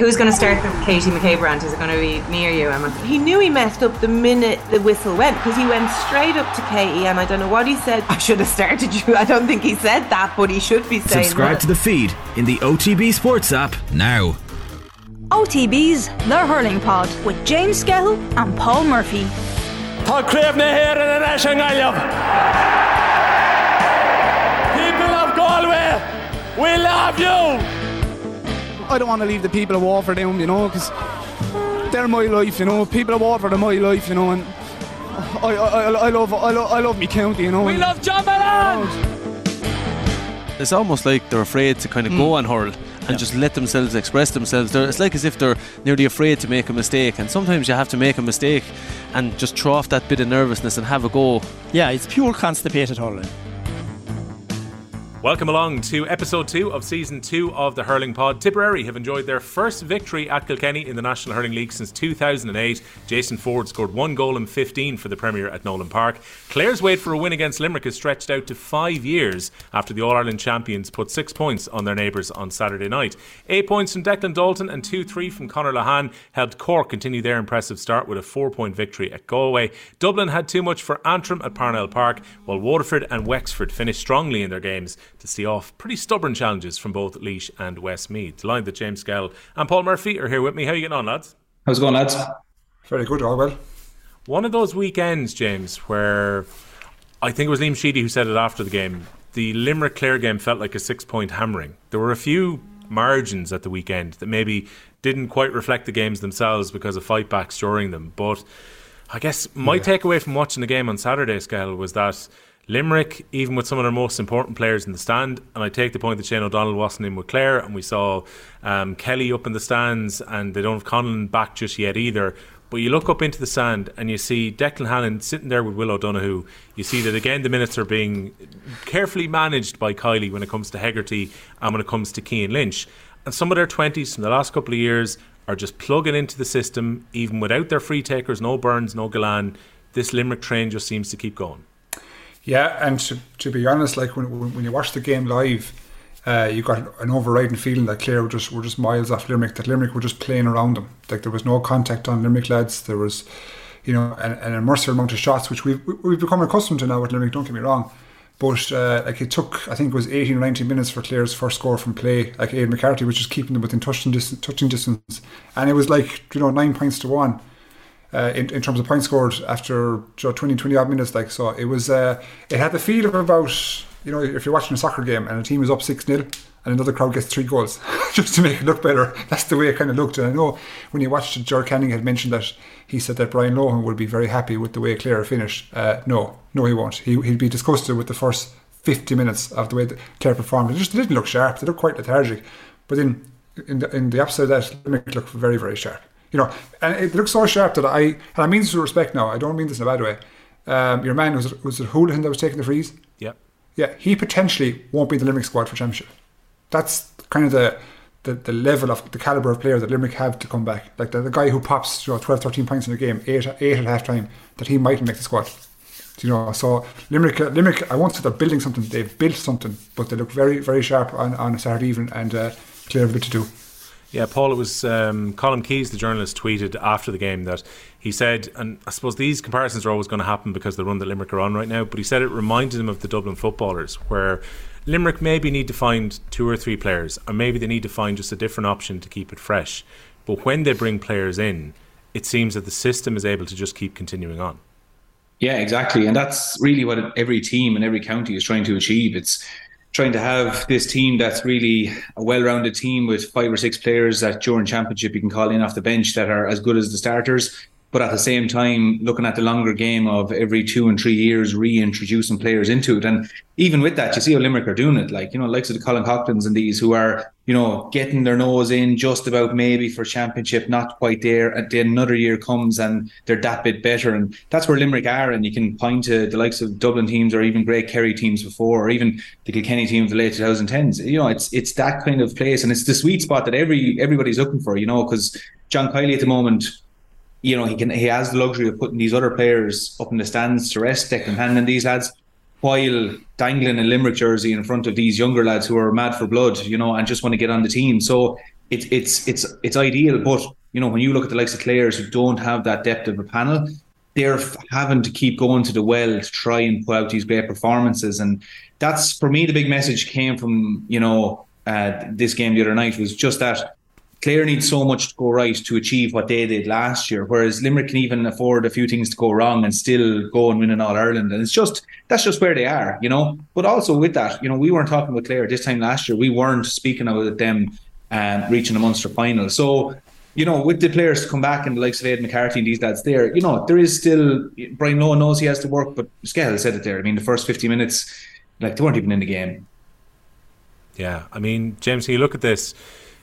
Who's going to start the Katie McCabe rant? Is it going to be me or you, Emma? He knew he messed up the minute the whistle went because he went straight up to Katie and I don't know what he said. I should have started you. I don't think he said that, but he should be saying Subscribe that. to the feed in the OTB Sports app now. OTB's The Hurling Pod with James Skehill and Paul Murphy. Tá créimna héir in an an gaileh. People of Galway, we love you! I don't want to leave the people of Waterford down, you know, because they're my life, you know. People of Waterford are my life, you know, and I, I, I, I love, I love, I love me county, you know. We love John Mullane! It's almost like they're afraid to kind of go hmm. and hurl and just let themselves express themselves. They're, it's like as if they're nearly afraid to make a mistake, and sometimes you have to make a mistake and just throw off that bit of nervousness and have a go. Yeah, it's pure constipated hurling. Welcome along to episode two of season two of the Hurling Pod. Tipperary have enjoyed their first victory at Kilkenny in the National Hurling League since 2008. Jason Forde scored one goal in 15 for the Premier at Nowlan Park. Clare's wait for a win against Limerick is stretched out to five years after the All Ireland champions put six points on their neighbours on Saturday night. Eight points from Declan Dalton and 2 3 from Conor Lehane helped Cork continue their impressive start with a four point victory at Galway. Dublin had too much for Antrim at Parnell Park, while Waterford and Wexford finished strongly in their games to see off pretty stubborn challenges from both Laois and Westmeath. Delighted that James Skehill and Paul Murphy are here with me. How are you getting on, lads? How's it going, lads? Very good, all well. One of those weekends, James, where I think it was Liam Sheedy who said it after the game. The Limerick Clare game felt like a six point hammering. There were a few margins at the weekend that maybe didn't quite reflect the games themselves because of fightbacks during them. But I guess my Yeah. takeaway from watching the game on Saturday, Skell, was that Limerick, even with some of their most important players in the stand, and I take the point that Shane O'Donnell wasn't in with Clare, and we saw um, Kelly up in the stands, and they don't have Conlon back just yet either. But you look up into the sand and you see Declan Hannon sitting there with Will O'Donoghue. You see that again the minutes are being carefully managed by Kiely when it comes to Hegarty and when it comes to Cian Lynch. And some of their 20s from the last couple of years are just plugging into the system, even without their free takers, no Burns, no Gillane. This Limerick train just seems to keep going. Yeah, and to, to be honest, like when, when you watch the game live, uh, you got an overriding feeling that Clare were just were just miles off Limerick. That Limerick were just playing around them. Like there was no contact on Limerick lads. There was, you know, an, an immersive amount of shots, which we've we've become accustomed to now with Limerick. Don't get me wrong, but uh, like it took, I think it was 18 or 19 minutes for Clare's first score from play. Like Aidan McCarthy was just keeping them within touching distance, touching distance, and it was like you know nine points to one uh, in, in terms of points scored after 20, 20 odd minutes. Like so, it was. Uh, it had the feel of about you know if you're watching a soccer game and a team is up six 0 and another crowd gets three goals just to make it look better. That's the way it kind of looked. And I know when you watched it, Ger Canning had mentioned that he said that Brian Lohan would be very happy with the way Clare finished. Uh, no, no, he won't. He, he'd be disgusted with the first 50 minutes of the way that Clare performed. It just didn't look sharp. They looked quite lethargic. But then in the, in the opposite of that, Limerick looked very, very sharp. You know, and it looks so sharp that I, and I mean this with respect now, I don't mean this in a bad way. Um, your man, was, was it Houlihan that was taking the frees? Yep. Yeah, he potentially won't be in the Limerick squad for championship. That's kind of the the, the level of the caliber of player that Limerick have to come back. Like the, the guy who pops you know, 12, 13 points in a game, eight, eight at half time, that he might make the squad. Do You know, so Limerick, uh, Limerick. I won't say they're building something. They've built something, but they look very, very sharp on, on a Saturday evening and uh, clear of a bit to do. Yeah, Paul, it was um, Colm Keys, the journalist, tweeted after the game that he said, and I suppose these comparisons are always going to happen because the run that Limerick are on right now, but he said it reminded him of the Dublin footballers, where Limerick maybe need to find two or three players, or maybe they need to find just a different option to keep it fresh. But when they bring players in, it seems that the system is able to just keep continuing on. Yeah, exactly. And that's really what every team and every county is trying to achieve. It's trying to have this team that's really a well-rounded team with five or six players that during championship you can call in off the bench that are as good as the starters but at the same time looking at the longer game of every two and three years reintroducing players into it. And even with that you see how Limerick are doing it. Like you know likes of the Colin Coughlans and these who are you know getting their nose in just about maybe for championship not quite there. And then another year comes and they're that bit better. And that's where Limerick are. And you can point to the likes of Dublin teams or even great Kerry teams before or even the Kilkenny team of the late 2010s you know it's it's that kind of place. And it's the sweet spot that every everybody's looking for you know because John Kiely at the moment you know, he can he has the luxury of putting these other players up in the stands to rest, Declan Hannon and these lads, while dangling a Limerick jersey in front of these younger lads who are mad for blood, you know, and just want to get on the team. So it's it's it's it's ideal. But you know, when you look at the likes of players who don't have that depth of a panel, they're having to keep going to the well to try and put out these great performances. And that's for me the big message came from you know uh, this game the other night was just that Clare needs so much to go right to achieve what they did last year, whereas Limerick can even afford a few things to go wrong and still go and win in All Ireland. And it's just that's just where they are, you know. But also with that, you know, we weren't talking about Clare this time last year. We weren't speaking about them um, reaching a Munster final. So you know, with the players to come back and the likes of Ed McCarthy and these lads there, you know, there is still Brian Lohan knows he has to work, but Skehill said it there. I mean, the first 50 minutes, like they weren't even in the game. Yeah, I mean, James, you look at this,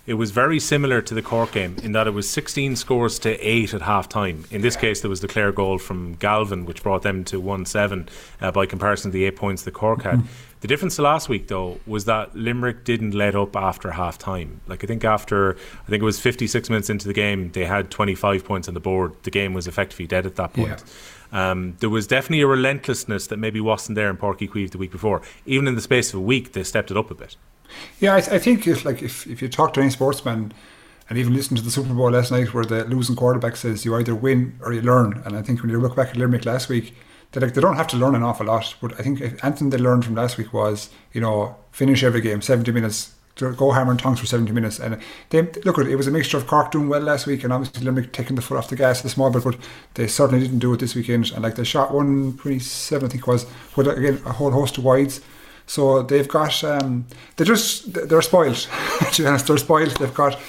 it was very similar to the Cork game in that it was 16 scores to 8 at half time. In this case, there was the Clare goal from Galvin, which brought them to 1 7 uh, by comparison to the 8 points the Cork had. Mm-hmm. The difference to last week, though, was that Limerick didn't let up after half time. Like, I think after, I think it was 56 minutes into the game, they had 25 points on the board. The game was effectively dead at that point. Yeah. Um, there was definitely a relentlessness that maybe wasn't there in Uí Chaoimh the week before. Even in the space of a week, they stepped it up a bit. Yeah, I, I think if like if, if you talk to any sportsman and even listen to the Super Bowl last night where the losing quarterback says you either win or you learn. And I think when you look back at Limerick last week, they like they don't have to learn an awful lot. But I think if anything they learned from last week was, you know, finish every game, seventy minutes, go hammer and tongs for 70 minutes. And they look, it was a mixture of Cork doing well last week and obviously Limerick taking the foot off the gas small bit, but they certainly didn't do it this weekend. And like they shot 127, I think was, with again a whole host of wides. So they've got, um, they're just, they're spoiled. to be honest, they're spoiled. They've got,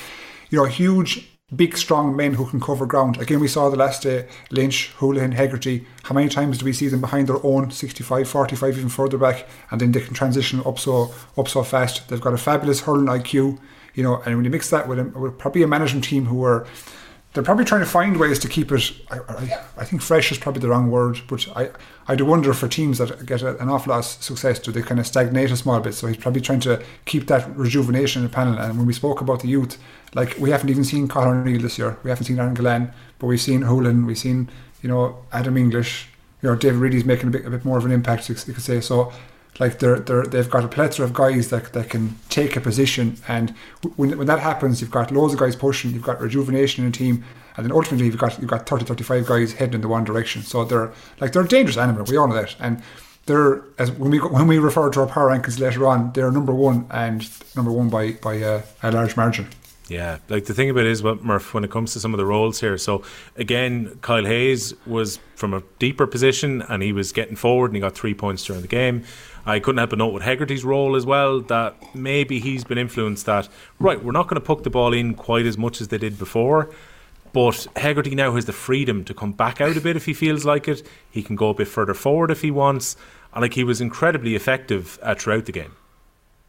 you know, huge, big, strong men who can cover ground. Again, we saw the last day Lynch, Holohan, Hegarty. How many times do we see them behind their own 65, 45, even further back, and then they can transition up so up so fast. They've got a fabulous hurling IQ, you know, and when you mix that with, a, with probably a management team who are they're probably trying to find ways to keep it. I, I, I, think fresh is probably the wrong word, but I, I do wonder for teams that get an awful lot of success, do they kind of stagnate a small bit? So he's probably trying to keep that rejuvenation in the panel. And when we spoke about the youth, like we haven't even seen Colin O'Neill this year, we haven't seen Aaron Gillane, but we've seen Holohan, we've seen you know Adam English, you know David Reidy's making a bit, a bit more of an impact, you could say. So like they're, they're they've got a plethora of guys that, that can take a position and when, when that happens you've got loads of guys pushing you've got rejuvenation in a team and then ultimately you've got you've got 30 35 guys heading in the one direction so they're like they're a dangerous animal we all know that and they're as when we when we refer to our power rankings later on they're number one and number one by by a, a large margin yeah, like the thing about it is, what Murph, when it comes to some of the roles here. So again, Kyle Hayes was from a deeper position, and he was getting forward, and he got three points during the game. I couldn't help but note with Hegarty's role as well that maybe he's been influenced that right, we're not going to poke the ball in quite as much as they did before. But Hegarty now has the freedom to come back out a bit if he feels like it. He can go a bit further forward if he wants. And like he was incredibly effective uh, throughout the game.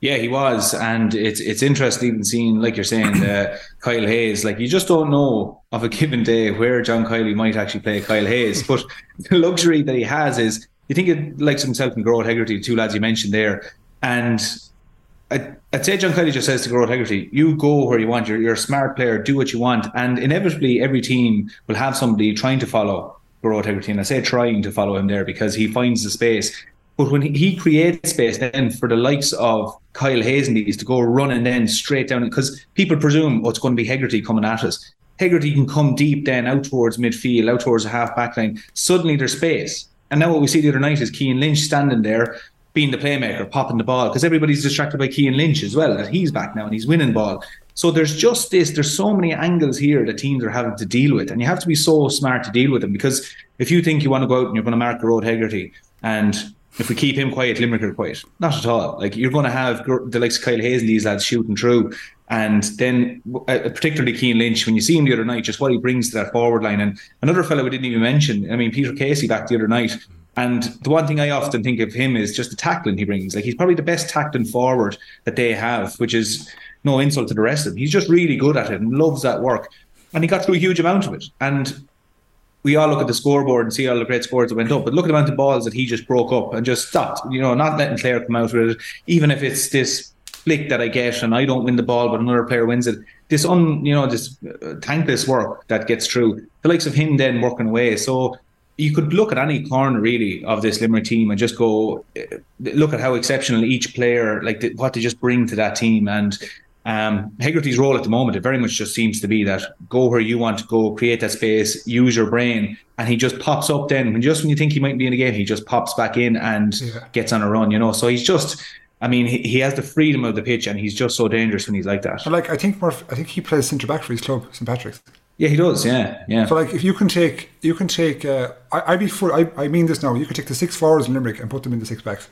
Yeah, he was, and it's it's interesting even seeing, like you're saying, uh, Kyle Hayes. Like you just don't know of a given day where John Kiely might actually play Kyle Hayes. But the luxury that he has is you think it likes himself and Gearóid Hegarty, the two lads you mentioned there, and I'd, I'd say John Kiely just says to Gearóid Hegarty, you go where you want. You're, you're a smart player. Do what you want, and inevitably every team will have somebody trying to follow Gearóid Hegarty, and I say trying to follow him there because he finds the space but when he creates space then for the likes of Kyle these to go running then straight down, because people presume, oh, it's going to be Hegarty coming at us. Hegarty can come deep then out towards midfield, out towards the half back line. Suddenly there's space. And now what we see the other night is Cian Lynch standing there, being the playmaker, popping the ball, because everybody's distracted by Cian Lynch as well, that he's back now and he's winning ball. So there's just this, there's so many angles here that teams are having to deal with. And you have to be so smart to deal with them because if you think you want to go out and you're going to mark Gearóid Hegarty and if we keep him quiet, Limerick are quiet. Not at all. Like you're going to have the likes of Kyle Hayes and these lads shooting through. And then, uh, particularly Cian Lynch, when you see him the other night, just what he brings to that forward line. And another fellow we didn't even mention, I mean, Peter Casey back the other night. And the one thing I often think of him is just the tackling he brings. Like he's probably the best tackling forward that they have, which is no insult to the rest of them. He's just really good at it and loves that work. And he got through a huge amount of it. And we all look at the scoreboard and see all the great scores that went up, but look at the amount of balls that he just broke up and just stopped. You know, not letting Clare come out with it, even if it's this flick that I get and I don't win the ball, but another player wins it. This un, you know, this uh, thankless work that gets through. The likes of him then working away. So you could look at any corner really of this Limerick team and just go uh, look at how exceptional each player, like what they just bring to that team and Um, Hegarty's role at the moment, it very much just seems to be that go where you want to go, create that space, use your brain, and he just pops up. Then, when just when you think he might be in a game, he just pops back in and Yeah. gets on a run. You know, so he's just. I mean, he, he has the freedom of the pitch, and he's just so dangerous when he's like that. And like I think Murph, I think he plays centre back for his club, St Patrick's. Yeah, he does. Yeah, yeah. So like if you can take you can take uh, I, I'd be full I, I mean this now, you could take the six forwards in Limerick and put them in the six backs.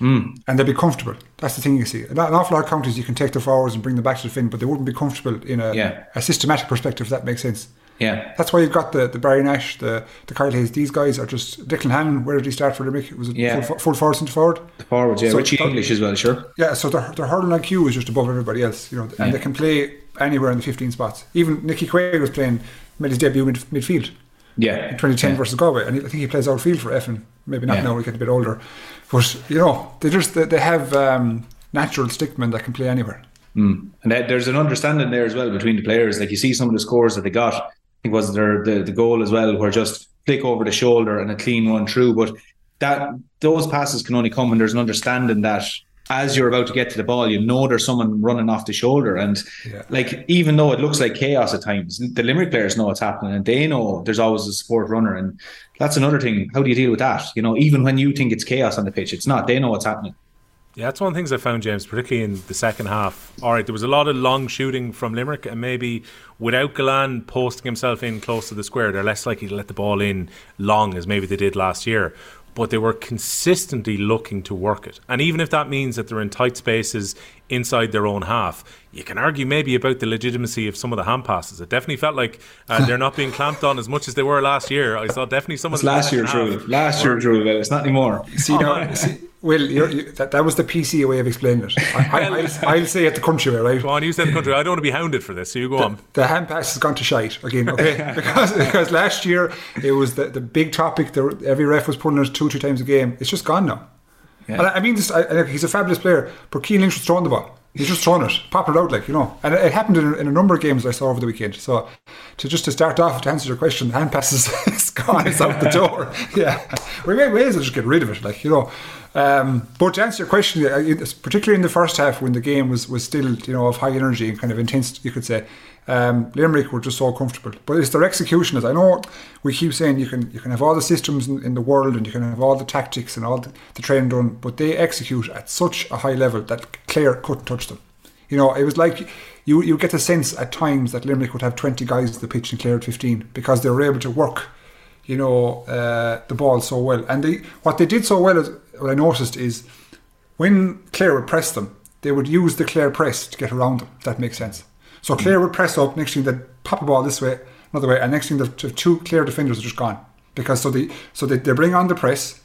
Mm. And they'd be comfortable. That's the thing you see. An an awful lot of counties you can take the forwards and bring them back to the fin, but they wouldn't be comfortable in a, Yeah. a systematic perspective, if that makes sense. Yeah. That's why you've got the, the Barry Nash, the the Kyle Hayes. These guys are just Declan Hannon. Where did he start for Limerick? Was it Yeah. full, full forward, centre forward? The forwards, yeah. So- Richie English as well, sure. Yeah, so their, their hurling IQ is just above everybody else, you know, and Yeah. they can play anywhere in the 15 spots. Even Nicky Quaid was playing, made his debut mid, midfield Yeah. in 2010 Yeah. versus Galway, and I think he plays outfield for Effin. Maybe not Yeah. now, we get a bit older. But, you know, they just they, they have um, natural stickmen that can play anywhere. Mm. And that, there's an understanding there as well between the players. Like you see some of the scores that they got. I think was their the, the goal as well, where just flick over the shoulder and a clean one through. But that those passes can only come when there's an understanding that as you're about to get to the ball, you know there's someone running off the shoulder. And Yeah. like even though it looks like chaos at times, the Limerick players know what's happening and they know there's always a support runner. And that's another thing. How do you deal with that? You know, even when you think it's chaos on the pitch, it's not. They know what's happening. Yeah, that's one of the things I found, James, particularly in the second half. All right, there was a lot of long shooting from Limerick, and maybe without Gillane posting himself in close to the square, they're less likely to let the ball in long as maybe they did last year. But they were consistently looking to work it. And even if that means that they're in tight spaces inside their own half, you can argue maybe about the legitimacy of some of the hand passes. It definitely felt like uh, they're not being clamped on as much as they were last year. I saw definitely some of It's the last second year's half rule. Last year's rule, well, it's not anymore. See, now, see, Will, you're, you, that, that was the PC way of explaining it. I, I, I'll, I'll say it the country way, right? Go on, you said the country. I don't want to be hounded for this, so you go on. The hand pass has gone to shite again, okay? because because last year it was the, the big topic. There, every ref was pulling it two, three times a game. It's just gone now. Yeah. And I, I mean, this, I, I- he's a fabulous player, but Cian Lynch was throwing the ball. He's just throwing it, popping it out like you know. And it, it happened in, in a number of games I saw over the weekend. So to just to start off to answer your question, hand passes is gone. It's out the door. Yeah, we may ways to just get rid of it, like you know. Um, but to answer your question, uh, particularly in the first half when the game was was still you know of high energy and kind of intense, you could say. Um, Limerick were just so comfortable, but it's their execution. As I know, we keep saying you can you can have all the systems in, in the world and you can have all the tactics and all the, the training done, but they execute at such a high level that Clare couldn't touch them. You know, it was like you you get the sense at times that Limerick would have twenty guys at the pitch and Clare at fifteen because they were able to work, you know, uh, the ball so well. And they what they did so well, is, what I noticed is when Clare would press them, they would use the Clare press to get around them. That makes sense. So Clare would press up. Next thing they'd pop a ball this way, another way, and next thing the two Clare defenders are just gone because so they so they, they bring on the press.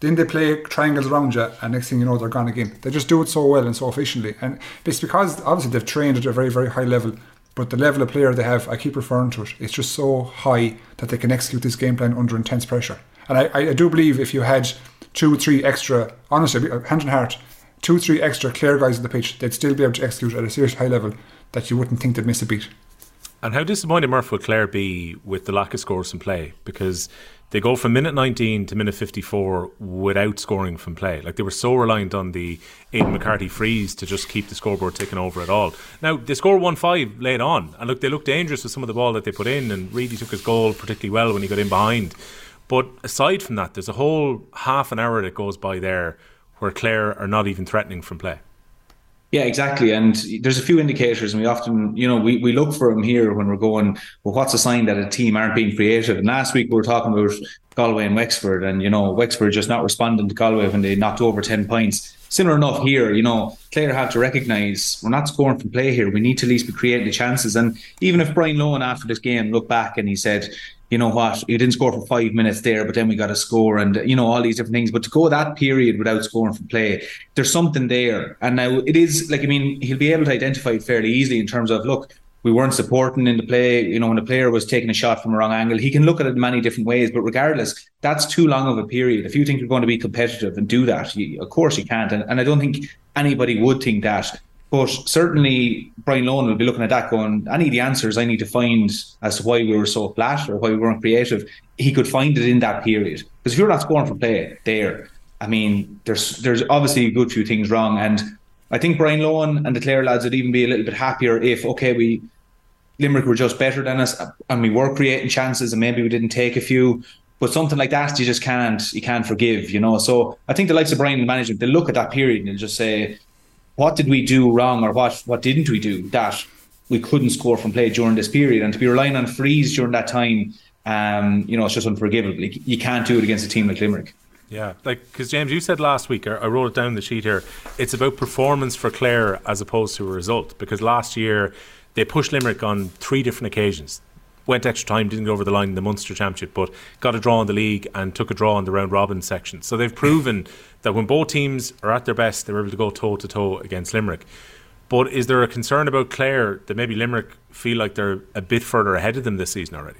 Then they play triangles around you, and next thing you know, they're gone again. They just do it so well and so efficiently, and it's because obviously they've trained at a very, very high level. But the level of player they have, I keep referring to it, it's just so high that they can execute this game plan under intense pressure. And I, I do believe if you had two, three extra, honestly, uh, hand and heart, two, three extra Clare guys on the pitch, they'd still be able to execute at a serious high level that you wouldn't think they'd miss a beat. And how disappointed Murph would Clare be with the lack of scores from play? Because they go from minute 19 to minute 54 without scoring from play. Like they were so reliant on the Aidan McCarthy frees to just keep the scoreboard ticking over at all. Now, they score 1 5 late on, and look, they look dangerous with some of the ball that they put in, and Reedy took his goal particularly well when he got in behind. But aside from that, there's a whole half an hour that goes by there where Clare are not even threatening from play. Yeah, exactly. And there's a few indicators, and we often, you know, we, we look for them here when we're going, well, what's a sign that a team aren't being creative? And last week we were talking about Galway and Wexford, and, you know, Wexford just not responding to Galway when they knocked over 10 points. Similar enough here, you know, Clare had to recognise we're not scoring from play here. We need to at least be creating the chances. And even if Brian Lohan after this game looked back and he said, you know what, you didn't score for five minutes there, but then we got a score and, you know, all these different things. But to go that period without scoring from play, there's something there. And now it is like, I mean, he'll be able to identify it fairly easily in terms of, look, we weren't supporting in the play. You know, when a player was taking a shot from a wrong angle, he can look at it many different ways. But regardless, that's too long of a period. If you think you're going to be competitive and do that, you, of course you can't. And, and I don't think anybody would think that. But certainly, Brian Lohan will be looking at that going, I need the answers I need to find as to why we were so flat or why we weren't creative. He could find it in that period. Because if you're not scoring from play there, I mean, there's there's obviously a good few things wrong. And I think Brian Lohan and the Clare lads would even be a little bit happier if, okay, we Limerick were just better than us and we were creating chances and maybe we didn't take a few. But something like that, you just can't you can't forgive, you know. So I think the likes of Brian and management, they look at that period and just say, what did we do wrong or what what didn't we do that we couldn't score from play during this period and to be relying on frees during that time, um, you know, it's just unforgivable. You can't do it against a team like Limerick. Yeah, like because James, you said last week, I wrote it down the sheet here. It's about performance for Clare as opposed to a result. Because last year they pushed Limerick on three different occasions. Went extra time, didn't go over the line in the Munster Championship, but got a draw in the league and took a draw in the round robin section. So they've proven that when both teams are at their best, they're able to go toe to toe against Limerick. But is there a concern about Clare that maybe Limerick feel like they're a bit further ahead of them this season already?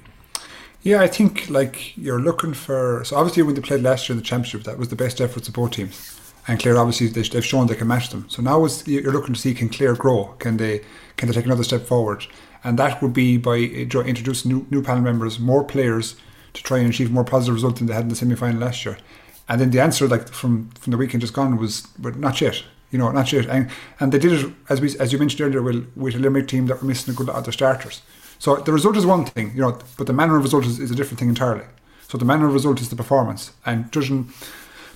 Yeah, I think like you're looking for. So obviously, when they played last year in the championship, that was the best efforts of both teams. And Clare obviously they've shown they can match them. So now you're looking to see can Clare grow? Can they can they take another step forward? And that would be by introducing new, new panel members, more players to try and achieve more positive results than they had in the semi final last year. And then the answer, like from from the weekend just gone, was but not yet. You know, not yet. And and they did it as we as you mentioned earlier, with, with a Limerick team that were missing a good lot of their starters. So the result is one thing, you know, but the manner of result is, is a different thing entirely. So the manner of result is the performance, and judging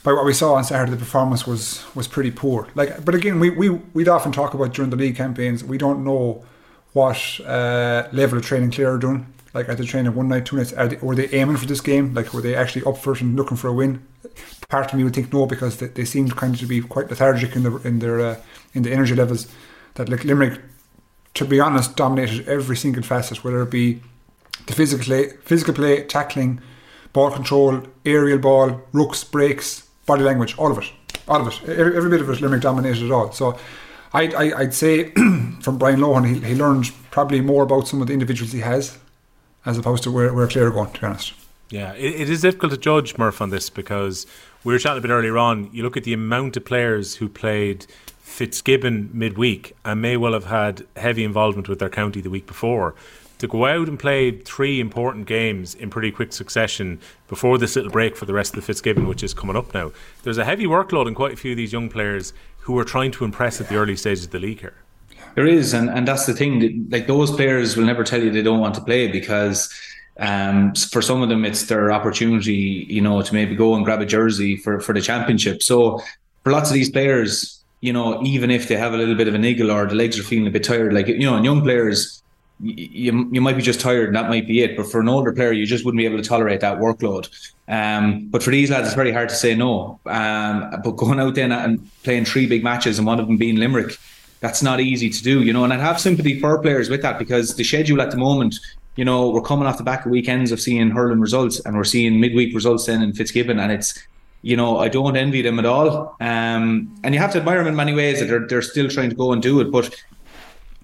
by what we saw on Saturday, the performance was was pretty poor. Like, but again, we we we'd often talk about during the league campaigns. We don't know what uh, level of training Clare are doing. Like, are they training one night, two nights? They, were they aiming for this game? Like, were they actually up for it and looking for a win? Part of me would think no, because they, they seemed kind of to be quite lethargic in the in their uh, in the energy levels. That like Limerick to be honest, dominated every single facet, whether it be the physical play, physical play, tackling, ball control, aerial ball, rooks, breaks, body language, all of it, all of it, every, every bit of it. Limerick dominated it all. So, I'd, I, would say from Brian Lohan, he, he learned probably more about some of the individuals he has, as opposed to where where Clare are going. To be honest. Yeah, it, it is difficult to judge Murph on this because we were chatting a bit earlier on. You look at the amount of players who played Fitzgibbon midweek and may well have had heavy involvement with their county the week before. To go out and play three important games in pretty quick succession before this little break for the rest of the Fitzgibbon, which is coming up now, there's a heavy workload on quite a few of these young players who are trying to impress at the early stages of the league here. There is, and, and that's the thing. Like those players will never tell you they don't want to play because um, for some of them it's their opportunity, you know, to maybe go and grab a jersey for, for the championship. So for lots of these players, you know, even if they have a little bit of a niggle or the legs are feeling a bit tired, like you know, and young players, you you might be just tired and that might be it. But for an older player, you just wouldn't be able to tolerate that workload. Um, but for these lads, it's very hard to say no. Um, but going out then and playing three big matches and one of them being Limerick, that's not easy to do, you know. And I'd have sympathy for players with that because the schedule at the moment, you know, we're coming off the back of weekends of seeing hurling results and we're seeing midweek results then in Fitzgibbon, and it's you know, I don't envy them at all. Um, and you have to admire them in many ways that they're, they're still trying to go and do it. But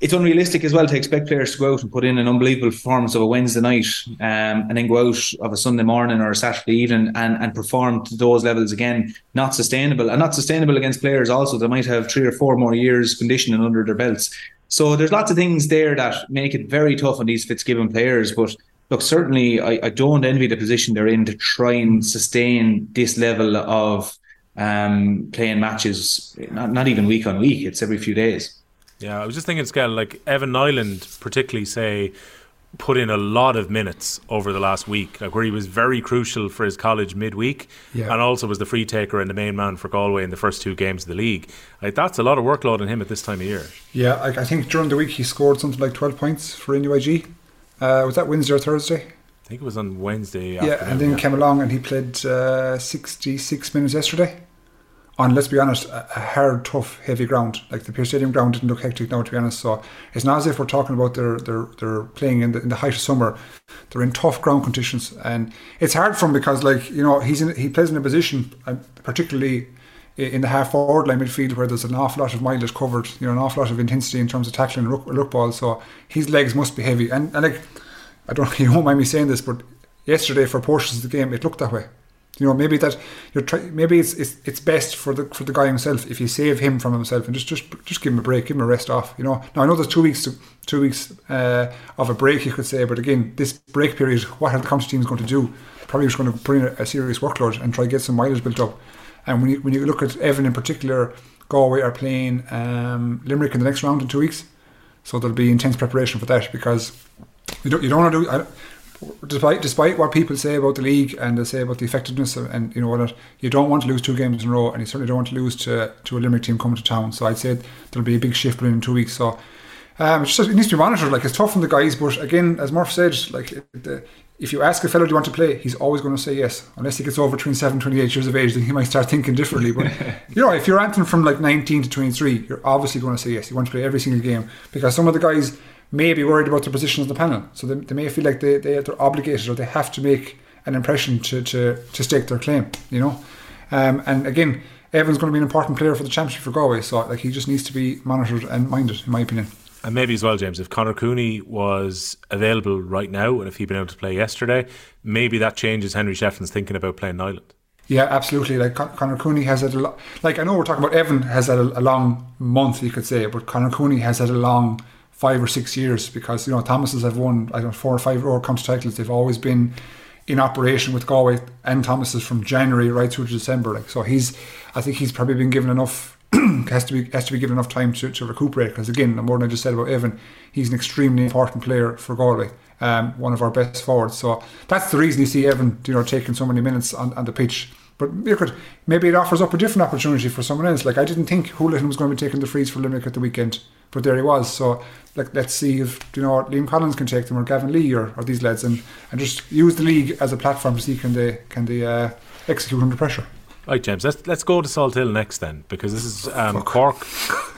it's unrealistic as well to expect players to go out and put in an unbelievable performance of a Wednesday night um, and then go out of a Sunday morning or a Saturday evening and, and perform to those levels again. Not sustainable. And not sustainable against players also that might have three or four more years conditioning under their belts. So there's lots of things there that make it very tough on these Fitzgibbon players. But look, certainly I, I don't envy the position they're in to try and sustain this level of um, playing matches, not, not even week on week, it's every few days. Yeah, I was just thinking, Skell, like Evan Niland, particularly, say, put in a lot of minutes over the last week, like where he was very crucial for his college midweek, yeah. and also was the free taker and the main man for Galway in the first two games of the league. Like that's a lot of workload on him at this time of year. Yeah, I, I think during the week he scored something like twelve points for NUIG. Uh, was that Wednesday or Thursday? I think it was on Wednesday. Yeah, and then came along and he played uh, 66 minutes yesterday on, let's be honest, a hard, tough, heavy ground. Like the Pearse Stadium ground didn't look hectic now, to be honest. So it's not as if we're talking about they're they're, they're playing in the, in the height of summer. They're in tough ground conditions, and it's hard for him because, like you know, he's in, he plays in a position, uh, particularly in the half forward line midfield where there's an awful lot of mileage covered, you know, an awful lot of intensity in terms of tackling look, look ball. So his legs must be heavy. And, and like, I don't, you won't mind me saying this, but yesterday for portions of the game, it looked that way. You know, maybe that you're try, maybe it's, it's it's best for the for the guy himself if you save him from himself and just just just give him a break, give him a rest off. You know, now I know there's two weeks to, two weeks uh, of a break you could say, but again, this break period, what are the county teams going to do? Probably just going to bring a, a serious workload and try to get some mileage built up. And when you when you look at Evan in particular, Galway are playing um, Limerick in the next round in two weeks, so there'll be intense preparation for that because you don't you don't want to do. I, despite despite what people say about the league and they say about the effectiveness of, and you know what you don't want to lose two games in a row and you certainly don't want to lose to to a Limerick team coming to town. So I'd say there'll be a big shift in two weeks. So um, just, it needs to be monitored. Like it's tough on the guys but again as Murph said like the, if you ask a fellow do you want to play? he's always going to say yes. Unless he gets over 27 28 years of age then he might start thinking differently. But you know if you're answering from like 19 to 23 you're obviously going to say yes. You want to play every single game. Because some of the guys may be worried about their position on the panel. So they, they may feel like they, they, they're obligated or they have to make an impression to, to, to stake their claim, you know. Um, and again, Evan's going to be an important player for the championship for Galway, so like he just needs to be monitored and minded, in my opinion. And maybe as well, James, if Conor Cooney was available right now and if he'd been able to play yesterday, maybe that changes Henry Shefflin's thinking about playing Niland. Yeah, absolutely. Like Con- Conor Cooney has had a lot. Like I know we're talking about Evan has had a, a long month, you could say, but Conor Cooney has had a long five or six years because you know Thomas's have won I don't know four or five World County titles. They've always been in operation with Galway and Thomas's from January right through to December. Like so, he's I think he's probably been given enough has to be has to be given enough time to, to recuperate because again, more than I just said about Evan, he's an extremely important player for Galway. Um, one of our best forwards. So that's the reason you see Evan, you know, taking so many minutes on, on the pitch. But you could maybe it offers up a different opportunity for someone else. Like I didn't think Houlihan was going to be taking the frees for Limerick at the weekend, but there he was. So like let's see if you know Liam Collins can take them or Gavin Lee or, or these lads and, and just use the league as a platform to see can they can they uh, execute under pressure. Right, James. Let's let's go to Salthill next then, because this is um, Cork.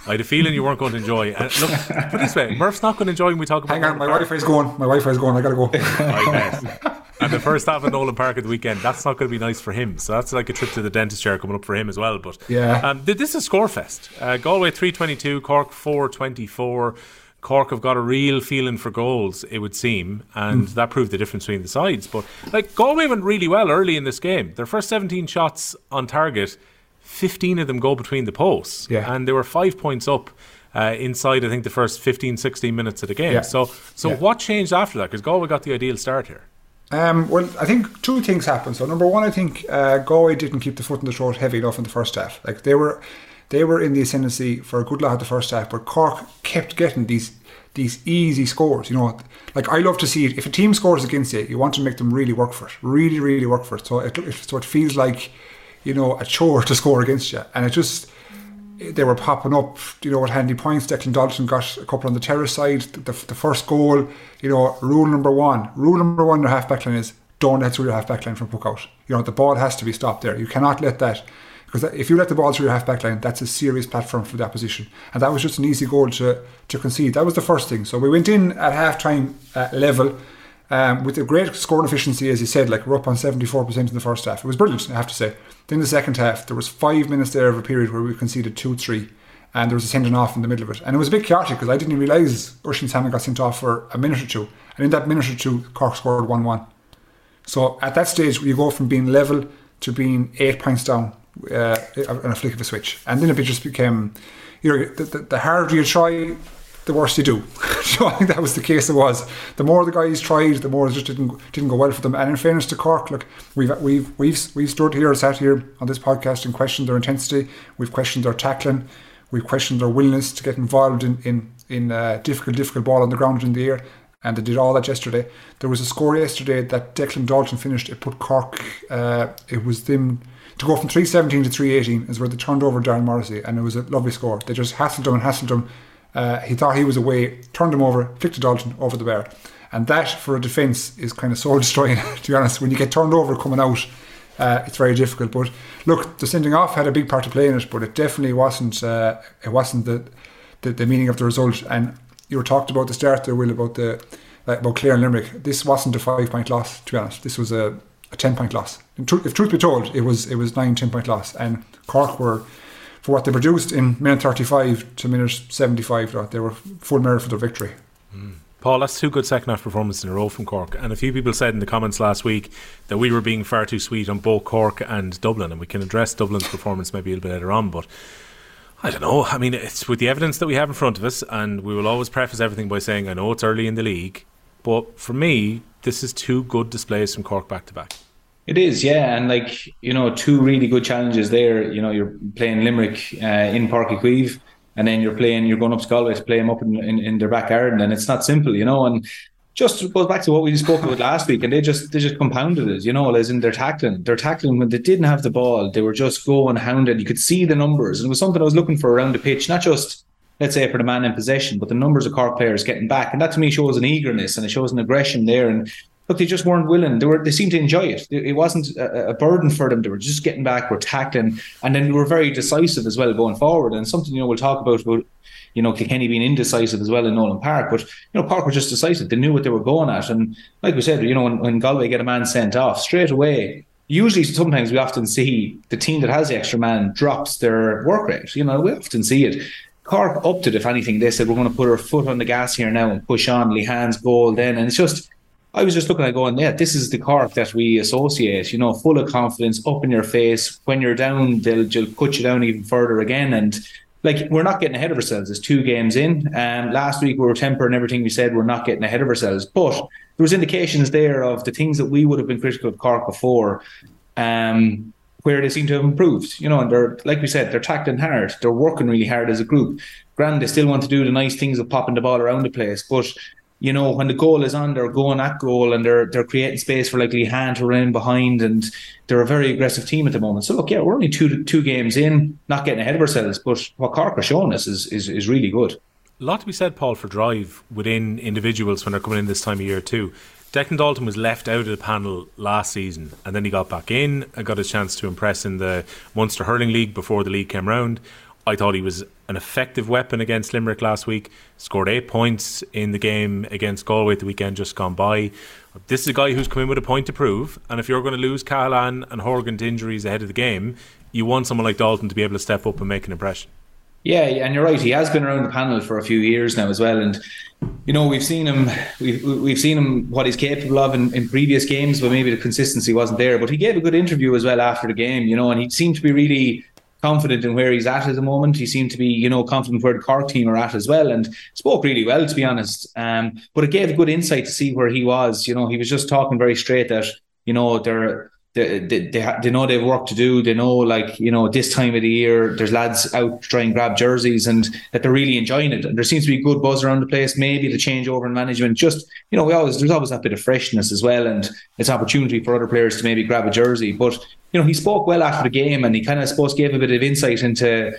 I had a feeling you weren't going to enjoy. And look, put this way, Murph's not going to enjoy when we talk about. Hang on, my Wi-Fi is going. My Wi-Fi is going. I gotta go. and the first half of Nowlan Park at the weekend, that's not going to be nice for him. So that's like a trip to the dentist chair coming up for him as well. But yeah, um, this is Scorefest. Uh, Galway three twenty two, Cork four twenty four. Cork have got a real feeling for goals, it would seem, and mm. that proved the difference between the sides. But like Galway went really well early in this game. Their first 17 shots on target, 15 of them go between the posts, yeah. and they were five points up. Uh, inside, I think the first 15, 16 minutes of the game. Yeah. So, so yeah. what changed after that? Because Galway got the ideal start here. Um, well, I think two things happened. So, number one, I think uh, Galway didn't keep the foot in the throat heavy enough in the first half. Like they were, they were in the ascendancy for a good lot of the first half, but Cork kept getting these these easy scores. You know, like I love to see it. If a team scores against you, you want to make them really work for it, really, really work for it. So it so it feels like you know a chore to score against you, and it just they were popping up. You know, with handy points. Declan Dalton got a couple on the terrace side. The, the, the first goal. You know, rule number one. Rule number one in your half back line is don't let through your half back line from puck out. You know, the ball has to be stopped there. You cannot let that because if you let the ball through your half back line, that's a serious platform for the opposition. And that was just an easy goal to, to concede. That was the first thing. So we went in at half time uh, level um, with a great scoring efficiency, as you said, like we're up on 74% in the first half. It was brilliant, I have to say. Then the second half, there was five minutes there of a period where we conceded 2 3 and there was a sending off in the middle of it. And it was a bit chaotic because I didn't realise Oisin Salmon got sent off for a minute or two. And in that minute or two, Cork scored 1 1. So at that stage, you go from being level to being eight points down uh, on a flick of a switch. And then it just became, you know, the, the, the harder you try, the worse you do. so I think that was the case. It was the more the guys tried, the more it just didn't didn't go well for them. And in fairness to Cork, look, we've we've we've we've stood here, sat here on this podcast, and questioned their intensity. We've questioned their tackling. We've questioned their willingness to get involved in in in uh, difficult difficult ball on the ground in the air. And they did all that yesterday. There was a score yesterday that Declan Dalton finished. It put Cork. Uh, it was them to go from 317 to 318 is where they turned over Darren Morrissey, and it was a lovely score. They just hassled him and hassled him. Uh, he thought he was away, turned him over, flicked to Dalton over the bar. And that, for a defence, is kind of soul destroying, to be honest. When you get turned over coming out, uh, it's very difficult. But look, the sending off had a big part to play in it, but it definitely wasn't. Uh, it wasn't the, the, the meaning of the result. And you were talked about the start there, Will, about the about Clare and Limerick. This wasn't a five point loss, to be honest. This was a a 10 point loss. if truth be told, it was it was 9 10 point loss. And Cork were, for what they produced in minute 35 to minute 75, they were full merit for their victory. Mm. Paul, that's two good second half performances in a row from Cork. And a few people said in the comments last week that we were being far too sweet on both Cork and Dublin. And we can address Dublin's performance maybe a little bit later on. But I don't know. I mean, it's with the evidence that we have in front of us. And we will always preface everything by saying, I know it's early in the league. But for me, this is two good displays from Cork back to back. It is, yeah, and like you know, two really good challenges there. You know, you're playing Limerick uh, in Uí and then you're playing, you're going up to Galway to play them up in, in, in their back garden, and it's not simple, you know. And just goes back to what we spoke about last week, and they just they just compounded it, you know, as in they're tackling, they're tackling when they didn't have the ball, they were just going hounded. You could see the numbers, and it was something I was looking for around the pitch, not just let's say for the man in possession, but the numbers of Cork players getting back, and that to me shows an eagerness and it shows an aggression there, and but they just weren't willing. They were they seemed to enjoy it. It wasn't a, a, burden for them. They were just getting back, were tackling, and then they were very decisive as well going forward. And something you know we'll talk about about you know Kilkenny being indecisive as well in Nowlan Park, but you know Park were just decisive. They knew what they were going at, and like we said, you know when, when Galway get a man sent off straight away. Usually, sometimes we often see the team that has the extra man drops their work rate. You know, we often see it. Cork upped it, if anything. They said, we're going to put our foot on the gas here now and push on. Lehane's goal then. And it's just, I was just looking at going, yeah, this is the Cork that we associate, you know, full of confidence, up in your face. When you're down, they'll, they'll cut you down even further again. And like, we're not getting ahead of ourselves. It's two games in. And um, last week we were tempering everything we said, we're not getting ahead of ourselves. But there was indications there of the things that we would have been critical of Cork before. Um, where they seem to have improved, you know, and they're like we said, they're tackling hard, they're working really hard as a group. Grand, they still want to do the nice things of popping the ball around the place, but you know, when the goal is on, they're going at goal and they're they're creating space for like Lehane to run in behind, and they're a very aggressive team at the moment. So look, yeah, we're only two two games in, not getting ahead of ourselves, but what Cork are showing us is is, is really good. A lot to be said, Paul, for drive within individuals when they're coming in this time of year too. Declan Dalton was left out of the panel last season, and then he got back in and got a chance to impress in the Munster Hurling League before the league came round. I thought he was an effective weapon against Limerick last week. Scored eight points in the game against Galway the weekend just gone by. This is a guy who's come in with a point to prove, and if you're going to lose Cahalane and Horgan to injuries ahead of the game, you want someone like Dalton to be able to step up and make an impression. Yeah, and you're right. He has been around the panel for a few years now as well, and you know we've seen him. We've we've seen him what he's capable of in, in previous games, but maybe the consistency wasn't there. But he gave a good interview as well after the game, you know, and he seemed to be really confident in where he's at at the moment. He seemed to be, you know, confident where the Cork team are at as well, and spoke really well, to be honest. Um, but it gave a good insight to see where he was. You know, he was just talking very straight that, you know, they're they, they, they, know they've work to do. They know, like, you know, this time of the year, there's lads out trying to grab jerseys and that they're really enjoying it. And there seems to be good buzz around the place. Maybe the change over in management, just, you know, we always, there's always that bit of freshness as well. And it's opportunity for other players to maybe grab a jersey. But, you know, he spoke well after the game and he kind of, I suppose, gave a bit of insight into,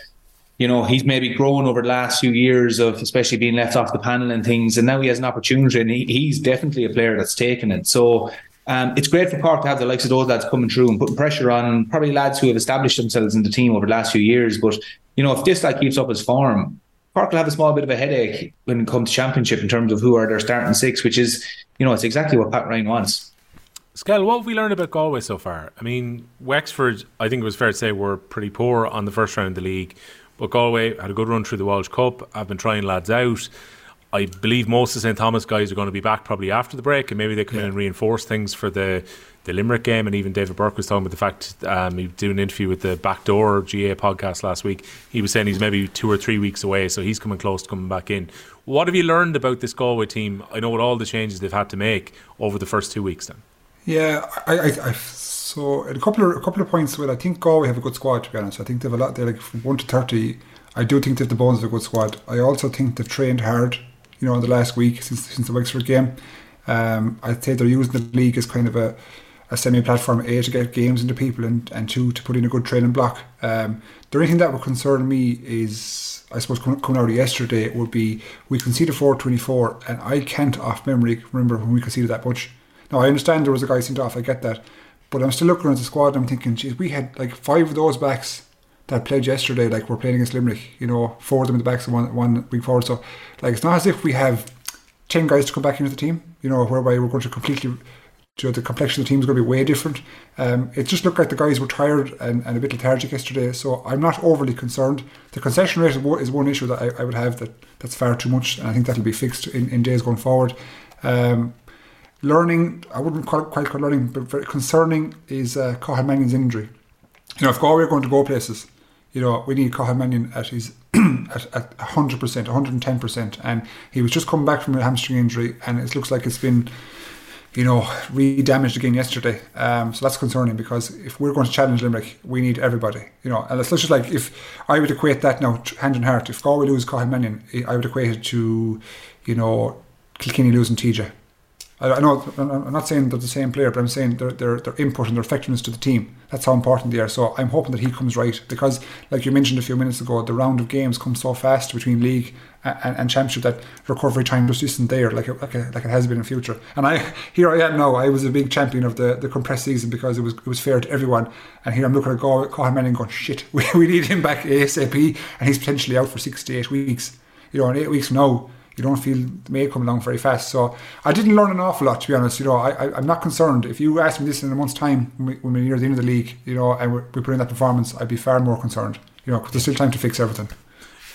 you know, he's maybe grown over the last few years of especially being left off the panel and things. And now he has an opportunity and he, he's definitely a player that's taken it. So, um, it's great for Cork to have the likes of those lads coming through and putting pressure on probably lads who have established themselves in the team over the last few years. But you know, if this lad keeps up his form, Cork will have a small bit of a headache when it comes to championship in terms of who are their starting six, which is you know it's exactly what Pat Ryan wants. Skell, what have we learned about Galway so far? I mean, Wexford, I think it was fair to say, were pretty poor on the first round of the league, but Galway had a good run through the Walsh Cup. I've been trying lads out. I believe most of the St Thomas guys are going to be back probably after the break, and maybe they come yeah. in and reinforce things for the the Limerick game. And even David Burke was talking about the fact um, he did an interview with the Backdoor GA podcast last week. He was saying he's maybe two or three weeks away, so he's coming close to coming back in. What have you learned about this Galway team? I know what all the changes they've had to make over the first two weeks. Then, yeah, I, I, I so a couple of a couple of points. Well, I think Galway have a good squad. To be honest, I think they've a lot. They're like from one to thirty. I do think they've the bones of a good squad. I also think they've trained hard you know, in the last week since since the Wexford game. Um, I'd say they're using the league as kind of a, a semi-platform A to get games into people and, and two to put in a good training block. Um, the only thing that would concern me is, I suppose, coming out of yesterday would be we conceded 424 and I can't off memory remember when we conceded that much. Now I understand there was a guy sent off, I get that, but I'm still looking at the squad and I'm thinking, geez, we had like five of those backs that played yesterday, like we're playing against Limerick, you know, four of them in the backs one one week forward. So, like, it's not as if we have ten guys to come back into the team, you know, whereby we're going to completely, you know, the complexion of the team is going to be way different. Um, it just looked like the guys were tired and, and a bit lethargic yesterday. So I'm not overly concerned. The concession rate is one issue that I, I would have that that's far too much, and I think that'll be fixed in, in days going forward. Um, learning, I wouldn't quite, call learning, but very concerning is uh, Mannion's injury. You know, if Galway are going to go places, you know, we need Cathal Mannion at his at, at 100%, 110%. And he was just coming back from a hamstring injury, and it looks like it's been you know, really damaged again yesterday. Um, so that's concerning because if we're going to challenge Limerick, we need everybody. You know, and it's just like if I would equate that now hand in heart. If Galway lose Cathal Mannion, I would equate it to, you know, Kilkenny losing TJ. I, I know I'm not saying they're the same player, but I'm saying their, their, their input and their effectiveness to the team. That's how important they are. So I'm hoping that he comes right because, like you mentioned a few minutes ago, the round of games comes so fast between league and, and championship that recovery time just isn't there like it, like, it, like it has been in the future. And I here I am now. I was a big champion of the, the compressed season because it was it was fair to everyone. And here I'm looking at Cathal Mannion going, shit, we, we need him back ASAP, and he's potentially out for six to eight weeks. You know, in eight weeks now you don't feel the May come along very fast. So I didn't learn an awful lot, to be honest. You know, I, I, am not concerned. If you ask me this in a month's time, when, we, when we're near the end of the league, you know, and we put in that performance, I'd be far more concerned. You know, because there's still time to fix everything.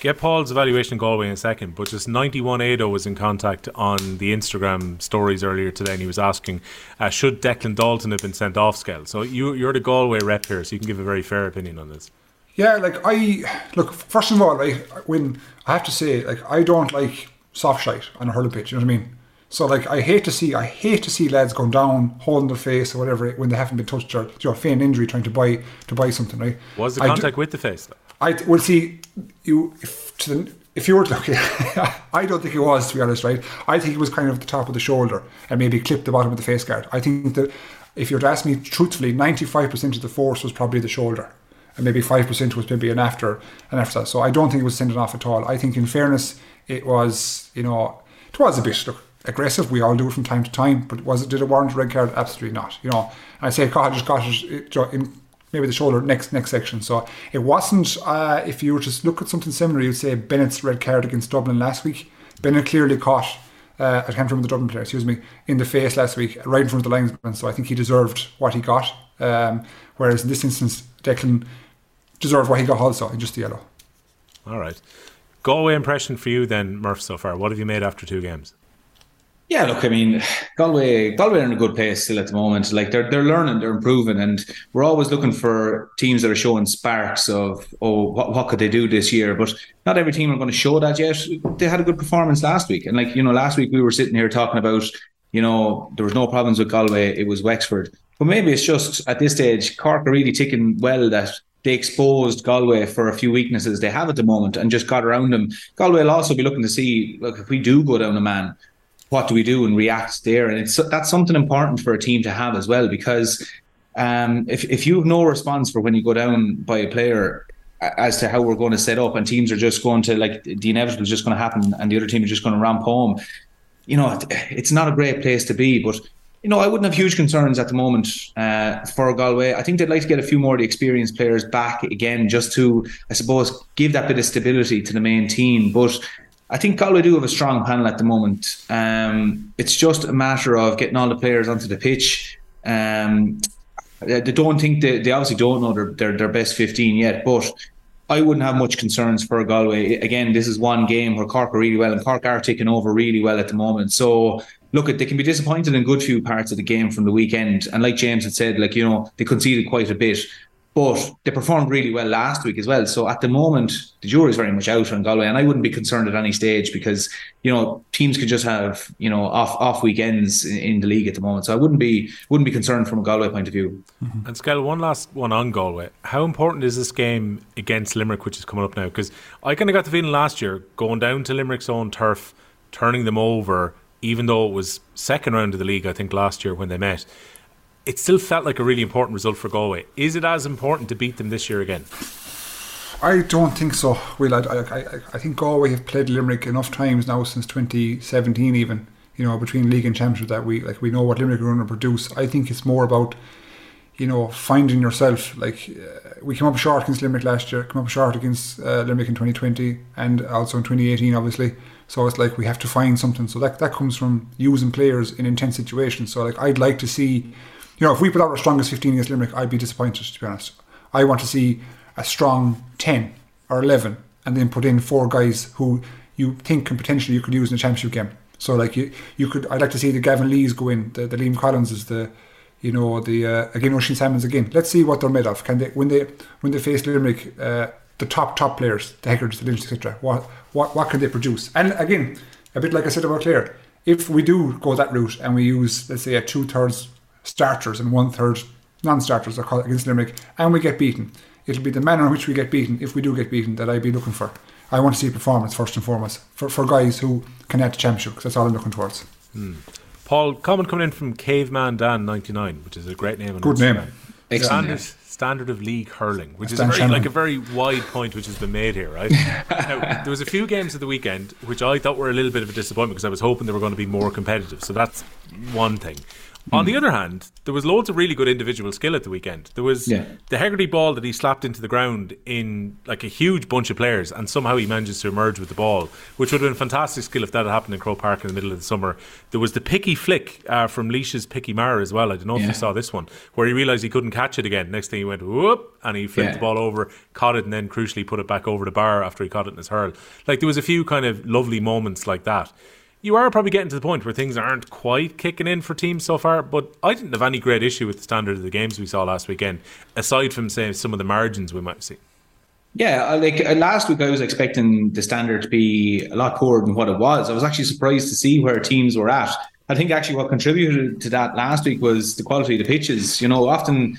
Get Paul's evaluation in Galway in a second, but just 9180 was in contact on the Instagram stories earlier today, and he was asking, uh, should Declan Dalton have been sent off Skell? So you, you're the Galway rep here, so you can give a very fair opinion on this. Yeah, like I look. First of all, right, when I have to say, like I don't like soft shite on a hurling pitch. You know what I mean? So like I hate to see I hate to see lads going down, holding their face or whatever when they haven't been touched or you know, feign injury trying to buy to buy something, right? Was the contact with the face? Though? I will see you if to the if you were to look, I don't think it was to be honest, right? I think it was kind of the top of the shoulder and maybe clipped the bottom of the face guard. I think that if you were to ask me truthfully, ninety five percent of the force was probably the shoulder, and maybe five percent was maybe an after an after that. So I don't think it was sending off at all. I think in fairness it was, you know, it was a bit aggressive. We all do it from time to time, but was it did it warrant a red card? Absolutely not. You know, I say God just got it in maybe the shoulder next next section. So it wasn't. Uh, if you were to look at something similar, you'd say Bennett's red card against Dublin last week. Bennett clearly caught. Uh, I can't remember the Dublin player, excuse me, in the face last week, right in front of the linesman. So I think he deserved what he got. Um, whereas in this instance, Declan deserved what he got also, in just the yellow. All right. Galway impression for you then, Murph, so far? What have you made after two games? Yeah, look, I mean, Galway, Galway are in a good place still at the moment. Like they're they're learning, they're improving, and we're always looking for teams that are showing sparks of oh, what, what could they do this year? But not every team are going to show that yet. They had a good performance last week, and like you know, last week we were sitting here talking about you know there was no problems with Galway, it was Wexford. But maybe it's just at this stage, Cork are really ticking well that they exposed Galway for a few weaknesses they have at the moment and just got around them. Galway will also be looking to see, look, if we do go down a man, what do we do and react there? And it's that's something important for a team to have as well because um, if if you have no response for when you go down by a player as to how we're going to set up and teams are just going to like the inevitable is just going to happen and the other team is just going to ramp home, you know, it's not a great place to be. But you know, I wouldn't have huge concerns at the moment uh, for Galway. I think they'd like to get a few more of the experienced players back again, just to, I suppose, give that bit of stability to the main team. But I think Galway do have a strong panel at the moment. Um, it's just a matter of getting all the players onto the pitch. Um, they don't think they, they obviously don't know their, their, their best 15 yet, but I wouldn't have much concerns for Galway. Again, this is one game where Cork are really well, and Cork are taking over really well at the moment. So look, they can be disappointed in good few parts of the game from the weekend. And like James had said, like, you know, they conceded quite a bit, but they performed really well last week as well. So at the moment, the jury is very much out on Galway, and I wouldn't be concerned at any stage because, you know, teams could just have, you know, off off weekends in, in the league at the moment. So I wouldn't be wouldn't be concerned from a Galway point of view. Mm-hmm. And Skell, one last one on Galway. How important is this game against Limerick, which is coming up now? Because I kind of got the feeling last year going down to Limerick's own turf, turning them over even though it was second round of the league, I think last year when they met, it still felt like a really important result for Galway. Is it as important to beat them this year again? I don't think so. Will I, I, I think Galway have played Limerick enough times now since 2017, even you know between league and championship that we like we know what Limerick are going to produce. I think it's more about you know finding yourself. Like uh, we came up short against Limerick last year, came up short against uh, Limerick in 2020, and also in 2018, obviously. So it's like we have to find something. So that that comes from using players in intense situations. So like I'd like to see, you know, if we put out our strongest 15 against Limerick, I'd be disappointed to be honest. I want to see a strong 10 or 11, and then put in four guys who you think can potentially you could use in a championship game. So like you you could I'd like to see the Gavin Lees go in, the, the Liam Collins is the you know the uh, again Oisin Salmons again. Let's see what they're made of. Can they when they when they face Limerick, uh, the top top players, the Hegartys, the Lynch, etc. What what what can they produce? And again, a bit like I said about Clare, if we do go that route and we use, let's say, a two thirds starters and one third non-starters, I against Limerick, and we get beaten, it'll be the manner in which we get beaten, if we do get beaten, that I'd be looking for. I want to see performance first and foremost for, for guys who can add the championship because that's all I'm looking towards. Hmm. Paul, comment coming in from Caveman Dan ninety nine, which is a great name. on Good Instagram. name. Excellent, Standard, standard of league hurling, which is a very, like a very wide point which has been made here, right? now, there was a few games of the weekend which I thought were a little bit of a disappointment because I was hoping they were going to be more competitive. So that's one thing. On the other hand, there was loads of really good individual skill at the weekend. There was Yeah. the Hegarty ball that he slapped into the ground in like a huge bunch of players, and somehow he manages to emerge with the ball, which would have been fantastic skill if that had happened in Croke Park in the middle of the summer. There was the picky flick uh, from Laois's Picky Maher as well. I don't know if you saw this one, where he realised he couldn't catch it again. Next thing he went whoop, and he flipped Yeah. the ball over, caught it, and then crucially put it back over the bar after he caught it in his hurl. Like there was a few kind of lovely moments like that. You are probably getting to the point where things aren't quite kicking in for teams so far, but I didn't have any great issue with the standard of the games we saw last weekend, aside from say some of the margins we might see. Yeah, like uh, last week, I was expecting the standard to be a lot poorer than what it was. I was actually surprised to see where teams were at. I think actually what contributed to that last week was the quality of the pitches. You know, often,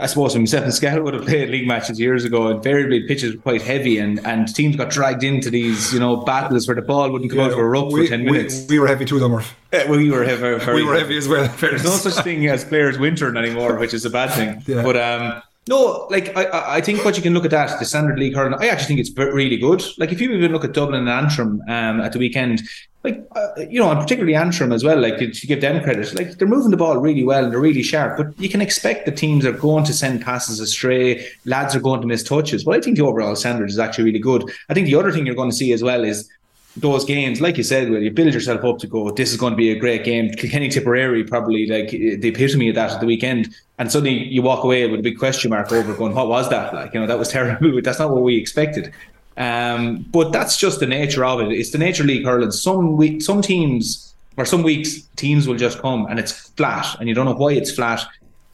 I suppose, when myself and Skel would have played league matches years ago, invariably pitches were quite heavy and, and teams got dragged into these, you know, battles where the ball wouldn't come out of a ruck we, for 10 we- minutes. We, were heavy too, though. Uh, we were heavy. We were heavy as well. There's no such thing as players wintering anymore, which is a bad thing. Yeah. But um, no, like I- I, think what you can look at that the standard league hurling. I actually think it's really good. Like if you even look at Dublin and Antrim um, at the weekend, like uh, you know, and particularly Antrim as well. Like to give them credit, like they're moving the ball really well and they're really sharp. But you can expect the teams are going to send passes astray. Lads are going to miss touches. But I think the overall standard is actually really good. I think the other thing you're going to see as well is those games, like you said, where you build yourself up to go, this is going to be a great game. Kilkenny Tipperary probably like the epitome of that at the weekend, and suddenly you walk away with a big question mark over, going, "What was that like?" You know, that was terrible. That's not what we expected. Um, but that's just the nature of it. It's the nature of league hurling. Some week, some teams or some weeks, teams will just come and it's flat, and you don't know why it's flat.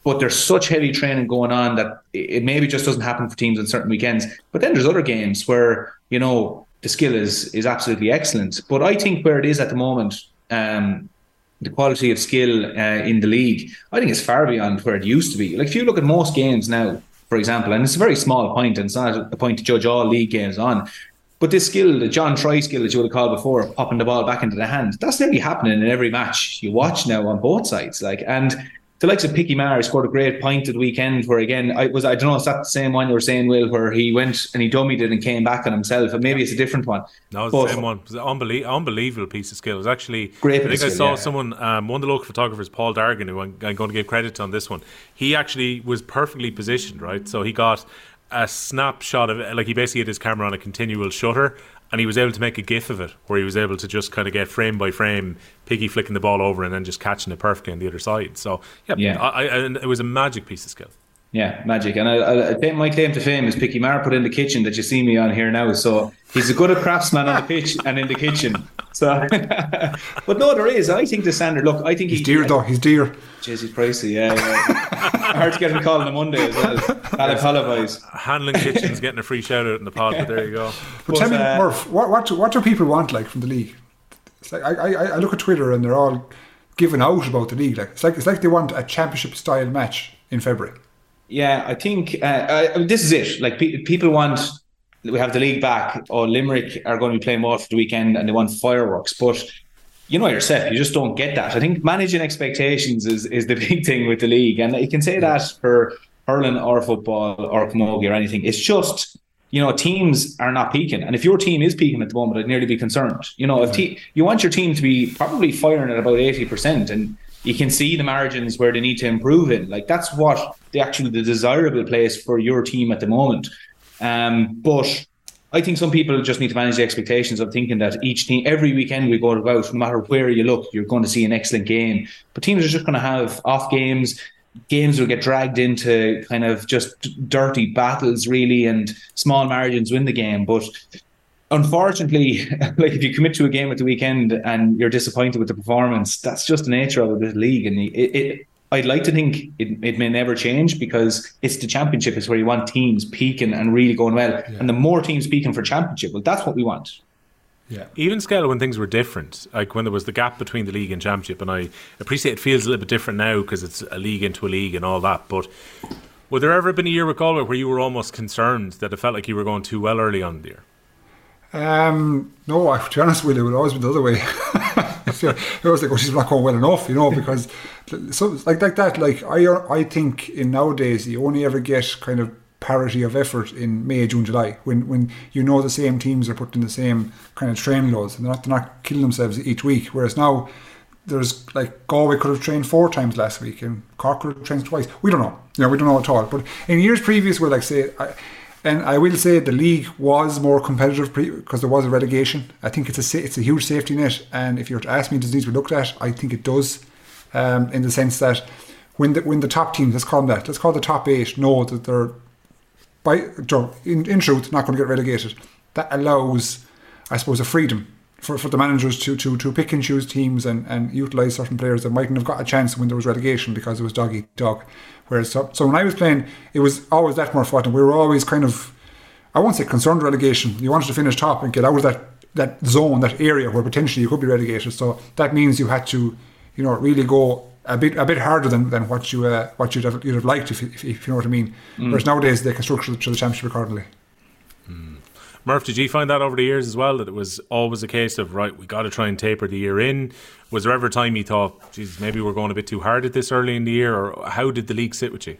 But there's such heavy training going on that it maybe just doesn't happen for teams on certain weekends. But then there's other games where you know the skill is is absolutely excellent. But I think where it is at the moment, um, the quality of skill uh, in the league, I think it's far beyond where it used to be. Like if you look at most games now, for example, and it's a very small point, and it's not a point to judge all league games on. But this skill, the John Troy skill that you would have called before, popping the ball back into the hand, that's nearly happening in every match you watch now on both sides. Like and the likes of Picky Maher scored a great point at the weekend where again I was I don't know, is that the same one you were saying, Will, where he went and he dummied it and came back on himself, and maybe it's a different one. No, it's But- the same one. It was an unbelie- unbelievable piece of skill. It was actually Great I think I skill, saw yeah. someone, um, one of the local photographers, Paul Dargan, who I'm, I'm going to give credit to on this one. He actually was perfectly positioned, right? So he got a snapshot of it, like he basically had his camera on a continual shutter, and he was able to make a gif of it, where he was able to just kind of get frame by frame, piggy flicking the ball over and then just catching it perfectly on the other side. So yeah, Yeah. I, I, it was a magic piece of skill. Yeah, magic. And I, I, I think my claim to fame is Picky Maher put in the kitchen that you see me on here now. So he's a good craftsman on the pitch and in the kitchen. So, but no, there is. I think the standard. Look, I think He's dear, though. He's dear. Jeez, he's pricey. Yeah, yeah. hard to get him called on a Monday as well. I apologise. Handling Kitchen's getting a free shout out in the pod, but there you go. But, tell me, uh, Murph, what, what, do, what do people want like from the league? It's like I, I, I look at Twitter and they're all giving out about the league. Like it's like it's like they want a championship style match in February. Yeah, I think uh, I, this is it. Like pe- people want, we have the league back. Or Limerick are going to be playing more for the weekend, and they want fireworks. But you know yourself, you just don't get that. I think managing expectations is is the big thing with the league, and you can say that for hurling or football or camogie or anything. It's just you know teams are not peaking, and if your team is peaking at the moment, I'd nearly be concerned. You know, if te- you want your team to be probably firing at about eighty percent, and you can see the margins where they need to improve in. Like that's what the actually the desirable place for your team at the moment. Um, but I think some people just need to manage the expectations of thinking that each team, every weekend we go about, no matter where you look, you're going to see an excellent game. But teams are just going to have off games. Games will get dragged into kind of just dirty battles, really, and small margins win the game. But unfortunately, like if you commit to a game at the weekend and you're disappointed with the performance, that's just the nature of the league. And it, it I'd like to think it, it may never change because it's the championship is where you want teams peaking and really going well. And the more teams peaking for championship, well, that's what we want. Yeah. Even Skell when things were different, like when there was the gap between the league and championship, and I appreciate it feels a little bit different now because it's a league into a league and all that. But would there ever been a year with Galway where you were almost concerned that it felt like you were going too well early on the year? Um, no, I, to be honest with you, it would always be the other way. it was like, oh, she's not going well enough, you know, because so like like that. Like I, I think in nowadays you only ever get kind of parity of effort in May, June, July when when you know the same teams are putting the same kind of training loads and they're not they're not killing themselves each week. Whereas now there's like Galway could have trained four times last week and Cork could have trained twice. We don't know. You know, we don't know at all. But in years previous, where like say. I, and I will say the league was more competitive because there was a relegation. I think it's a it's a huge safety net, and if you were to ask me, does it need to be looked at? I think it does, um, in the sense that when the when the top teams, let's call them that, let's call the top eight, know that they're by in, in truth not going to get relegated. That allows, I suppose, a freedom for, for the managers to, to, to pick and choose teams and, and utilise certain players that mightn't have got a chance when there was relegation because it was dog eat dog. Whereas, so, so when I was playing, it was always that more fun. We were always kind of, I won't say concerned relegation. You wanted to finish top and get out of that, that zone, that area where potentially you could be relegated. So that means you had to, you know, really go a bit a bit harder than, than what you uh, what you'd have, you'd have liked if, if, if you know what I mean. Mm. Whereas nowadays they can structure to the championship accordingly. Mm. Murph, did you find that over the years as well that it was always a case of right, we got to try and taper the year in? Was there ever a time you thought, geez, maybe we're going a bit too hard at this early in the year, or how did the league sit with you?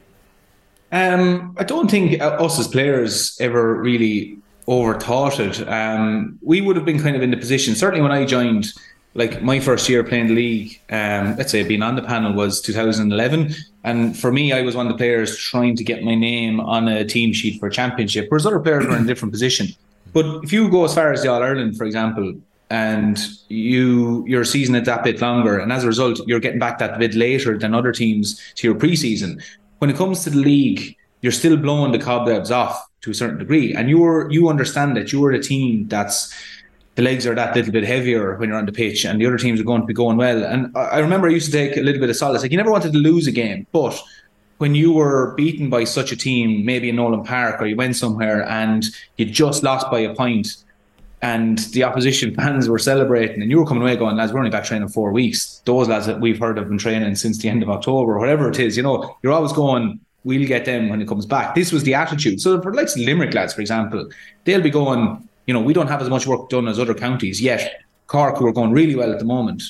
Um, I don't think us as players ever really overthought it. Um, we would have been kind of in the position. Certainly, when I joined, like my first year playing the league, um, let's say being on the panel was 2011, and for me, I was one of the players trying to get my name on a team sheet for a championship, whereas other players were in a different position. But if you go as far as the All Ireland, for example, and you your season is that bit longer, and as a result, you're getting back that bit later than other teams to your preseason. When it comes to the league, you're still blowing the cobwebs off to a certain degree, and you're you understand that you're a team that's the legs are that little bit heavier when you're on the pitch, and the other teams are going to be going well. And I remember I used to take a little bit of solace. Like you never wanted to lose a game, but when you were beaten by such a team, maybe in Nowlan Park, or you went somewhere and you just lost by a point, and the opposition fans were celebrating, and you were coming away going, lads, we're only back training four weeks. Those lads that we've heard have been training since the end of October, or whatever it is, you know, you're always going, we'll get them when it comes back. This was the attitude. So for like Limerick lads, for example, they'll be going, you know, we don't have as much work done as other counties yet. Cork, who are going really well at the moment,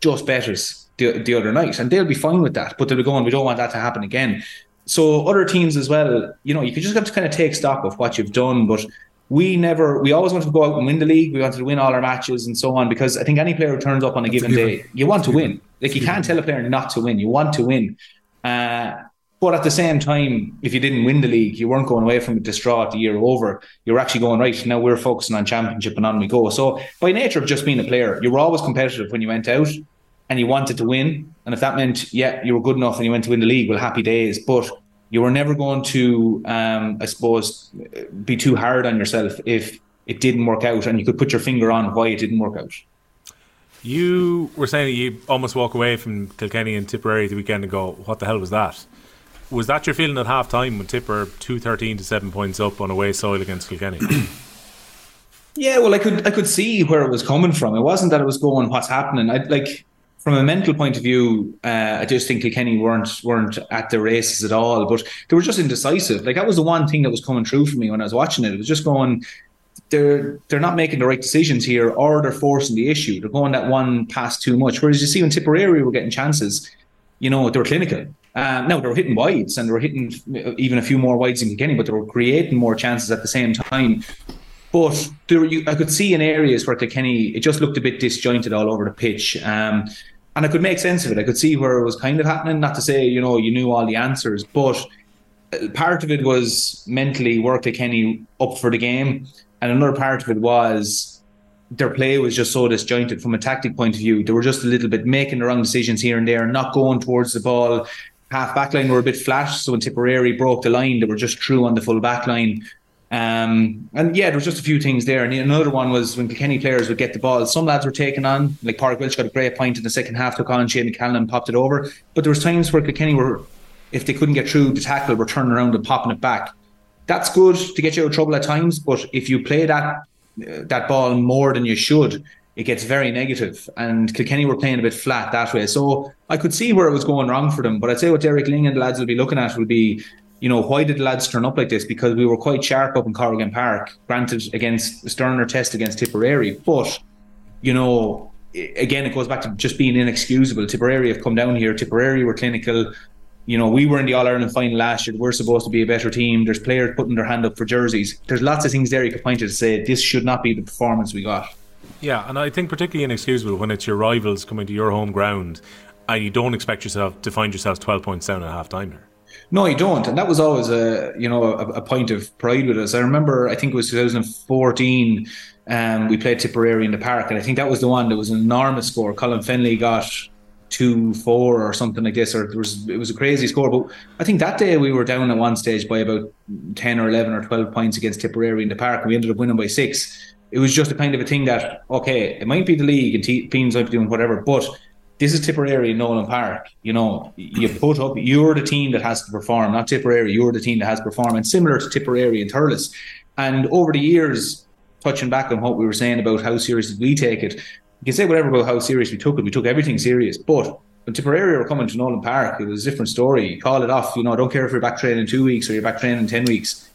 just betters the, the other night, and they'll be fine with that. But they'll be going, we don't want that to happen again. So other teams as well, you know, you can just have to kind of take stock of what you've done. But we never, we always wanted to go out and win the league. We wanted to win all our matches and so on because I think any player who turns up on a That's given a day, you want to win. Like you can't tell a player not to win. You want to win. Uh, but at the same time, if you didn't win the league, you weren't going away from it distraught the year over. You were actually going right now. We're focusing on championship and on we go. So by nature of just being a player, you were always competitive when you went out and you wanted to win. And if that meant, yeah, you were good enough and you went to win the league, well, happy days. But you were never going to, um, I suppose, be too hard on yourself if it didn't work out and you could put your finger on why it didn't work out. You were saying that you almost walk away from Kilkenny and Tipperary the weekend and go, what the hell was that? Was that your feeling at half time when Tipper 213 to 7 points up on away soil against Kilkenny? yeah, well, I could I could see where it was coming from. It wasn't that it was going, what's happening. I like from a mental point of view, uh, I just think Kilkenny weren't weren't at the races at all. But they were just indecisive. Like that was the one thing that was coming true for me when I was watching it. It was just going, they're they're not making the right decisions here, or they're forcing the issue. They're going that one pass too much. Whereas you see when Tipperary were getting chances, you know, they were clinical. Um, no, they were hitting wides and they were hitting even a few more wides in Kilkenny, but they were creating more chances at the same time. But there, you, I could see in areas where Kilkenny, it just looked a bit disjointed all over the pitch. Um, and I could make sense of it. I could see where it was kind of happening. Not to say you know you knew all the answers, but uh, part of it was mentally work Kenny up for the game, and another part of it was their play was just so disjointed from a tactic point of view. They were just a little bit making the wrong decisions here and there, not going towards the ball. Half back line were a bit flat, so when Tipperary broke the line, they were just true on the full back line. Um, and yeah, there was just a few things there. And another one was when Kilkenny players would get the ball, some lads were taken on, like Padraig Walsh got a great point in the second half, took on Shane Callan, popped it over. But there was times where Kilkenny were, if they couldn't get through the tackle, were turning around and popping it back. That's good to get you out of trouble at times, but if you play that uh, that ball more than you should, it gets very negative. And Kilkenny were playing a bit flat that way. So I could see where it was going wrong for them. But I'd say what Derek Lyng and the lads will be looking at will be, you know, why did the lads turn up like this? Because we were quite sharp up in Corrigan Park, granted against Sterner test against Tipperary. But, you know, again, it goes back to just being inexcusable. Tipperary have come down here. Tipperary were clinical you know, we were in the All Ireland final last year. We're supposed to be a better team. There's players putting their hand up for jerseys. There's lots of things there you could point to to say this should not be the performance we got. Yeah, and I think particularly inexcusable when it's your rivals coming to your home ground and you don't expect yourself to find yourselves 12 points down at half time here. No, you don't, and that was always a you know a, a, point of pride with us. I remember, I think it was 2014. Um, we played Tipperary in the park, and I think that was the one that was an enormous score. Colin Fennelly got two four or something like this, or there was it was a crazy score. But I think that day we were down at one stage by about ten or eleven or twelve points against Tipperary in the park, and we ended up winning by six. It was just a kind of a thing that okay, it might be the league and T- Peens might be doing whatever, but this is Tipperary in Nowlan Park. You know, you put up, you're the team that has to perform, not Tipperary. You're the team that has to perform, and similar to Tipperary and Thurles. And over the years, touching back on what we were saying about how serious did we take it, you can say whatever about how serious we took it. We took everything serious. But when Tipperary were coming to Nowlan Park, it was a different story. You call it off. You know, I don't care if you're back training two weeks or you're back training ten weeks.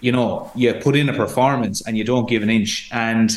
You know, you put in a performance and you don't give an inch. And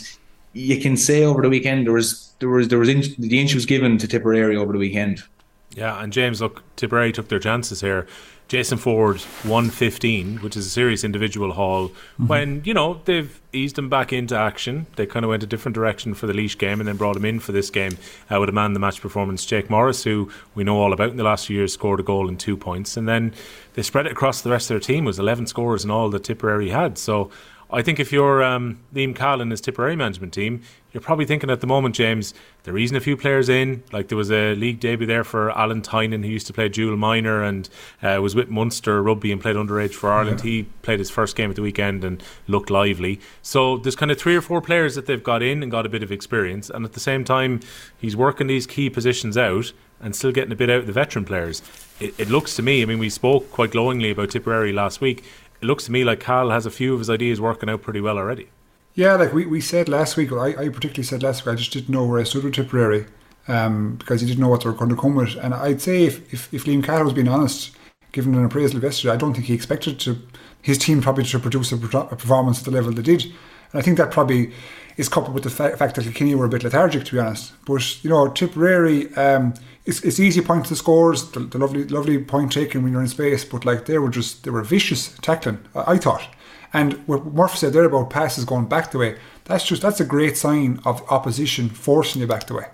you can say over the weekend there was there was there was inch, the inch was given to Tipperary over the weekend. Yeah, and James, look, Tipperary took their chances here. Jason Forde, 115, which is a serious individual haul. Mm-hmm. When, you know, they've eased him back into action, they kind of went a different direction for the Laois game and then brought him in for this game uh, with a man the match performance. Jake Morris, who we know all about in the last few years, scored a goal and two points. And then they spread it across the rest of their team. It was 11 scores in all that Tipperary had. So I think if you're um, Liam Cahill and his Tipperary management team, you're probably thinking at the moment, James, they're easing a few players in. Like there was a league debut there for Alan Tynan, who used to play dual minor and uh, was with Munster rugby and played underage for Ireland. Yeah. He played his first game at the weekend and looked lively. So there's kind of three or four players that they've got in and got a bit of experience. And at the same time, he's working these key positions out and still getting a bit out of the veteran players. It, it looks to me, I mean, we spoke quite glowingly about Tipperary last week it looks to me like Cahill has a few of his ideas working out pretty well already. Yeah, like we, we said last week, or I, I particularly said last week, I just didn't know where I stood with Tipperary um, because he didn't know what they were going to come with. And I'd say if, if, if Liam Cahill was being honest, given an appraisal yesterday, I don't think he expected to his team probably to produce a, performance at the level they did. And I think that probably is coupled with the fa- fact that Kilkenny were a bit lethargic, to be honest. But, you know, Tipperary, um, it's, it's easy point to scores, the, the, lovely lovely point taken when you're in space, but like they were just they were vicious tackling. I, thought, and what Murphy said there about passes going back the way, that's just that's a great sign of opposition forcing you back the way.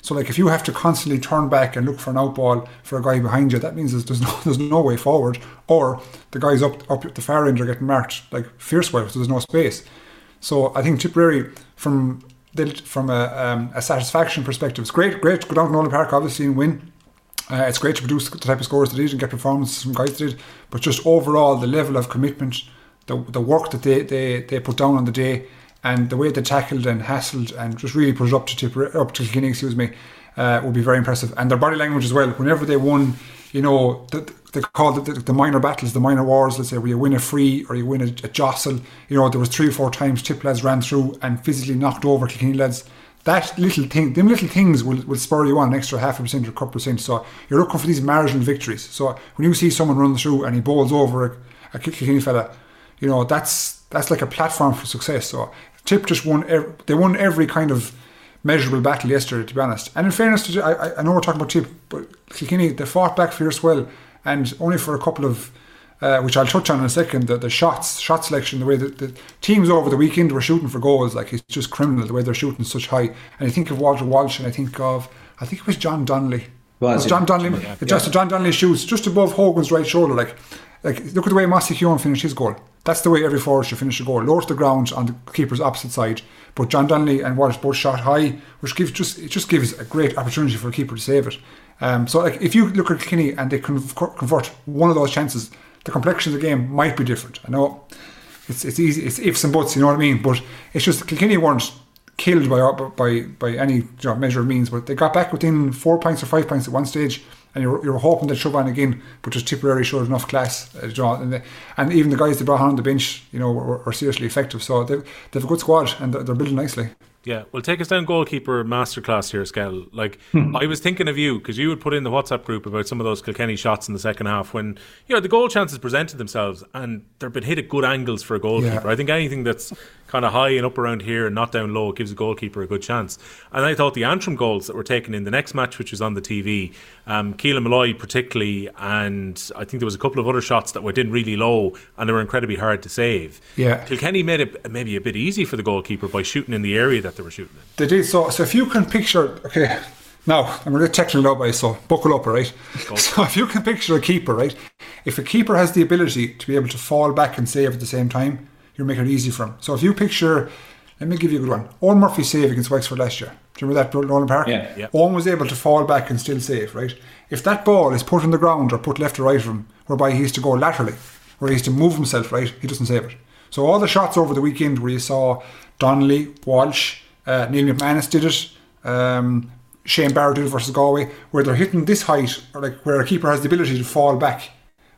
So like if you have to constantly turn back and look for an outball for a guy behind you, that means there's no there's no way forward, or the guys up up the far end are getting marked like fierce way, so there's no space. So I think Tipperary from from a, um, a, satisfaction perspective, it's great, great go down to Nowlan Park, obviously, and win. Uh, it's great to produce the type of scores that they did and get performances from guys that did, but just overall, the level of commitment, the, the work that they, they, they put down on the day, and the way they tackled and hassled and just really put it up to Tipper, up to Kilkenny, excuse me, uh, would be very impressive. And their body language as well. Whenever they won, you know, the, they call it the, the, minor battles, the minor wars. Let's say where you win a free or you win a, a jostle. You know, there was three or four times Tip lads ran through and physically knocked over Kilkenny lads. That little thing, them little things will, will spur you on an extra half a percent or a couple percent. So you're looking for these marginal victories. So when you see someone run through and he bowls over a, a Kilkenny fella, you know that's that's like a platform for success. So Tip just won. Every, they won every kind of measurable battle yesterday, to be honest. And in fairness to, I, I know we're talking about Tip, but Kilkenny they fought back fierce well and only for a couple of uh, which I'll touch on in a second, the, the shots, shot selection, the way that the teams over the weekend were shooting for goals, like it's just criminal the way they're shooting such high. And I think of Walter Walsh, and I think of, I think it was John Donnelly. Was, was John Donnelly? Yeah, just yeah. John Donnelly shoots just above Hogan's right shoulder, like, like look at the way Mossy Keown finished his goal. That's the way every forward should finish a goal. Lower to the ground on the keeper's opposite side. But John Donnelly and Walsh both shot high, which gives just it just gives a great opportunity for a keeper to save it. Um, so like if you look at Kinney and they convert one of those chances, the complexion of the game might be different. I know it's it's easy, it's ifs and buts, you know what I mean. But it's just Kilkenny weren't killed by by by any you know, measure of means, but they got back within four points or five points at one stage, and you're, you're hoping they'd shove on again, but just Tipperary showed enough class, uh, you know, and, they, and even the guys they brought on the bench, you know, were, were seriously effective. So they, they have a good squad and they're, they're building nicely. Yeah, well, take us down goalkeeper masterclass here, Skell. Like, Hmm. I was thinking of you because you would put in the WhatsApp group about some of those Kilkenny shots in the second half when, you know, the goal chances presented themselves and they've been hit at good angles for a goalkeeper. Yeah. I think anything that's kind of high and up around here and not down low gives a goalkeeper a good chance. And I thought the Antrim goals that were taken in the next match, which was on the TV, um, Keelan Molloy particularly, and I think there was a couple of other shots that went in really low and they were incredibly hard to save. Yeah. Kilkenny made it maybe a bit easy for the goalkeeper by shooting in the area that they were shooting in. They did so. So if you can picture, okay, now I'm get technical now, guys. So buckle up, all right? So if you can picture a keeper, right? If a keeper has the ability to be able to fall back and save at the same time, you're making it easy for him. So if you picture, let me give you a good one. Eoin Murphy save against Wexford last year. Do you remember that Nowlan Park? Yeah. Yeah. Eoin was able to fall back and still save, right? If that ball is put on the ground or put left or right of him, whereby he has to go laterally, where he has to move himself, right? He doesn't save it. So all the shots over the weekend where you saw Donnelly, Walsh, uh, Neil McManus did it, um, Shane Barrett did it versus Galway, where they're hitting this height, or like where a keeper has the ability to fall back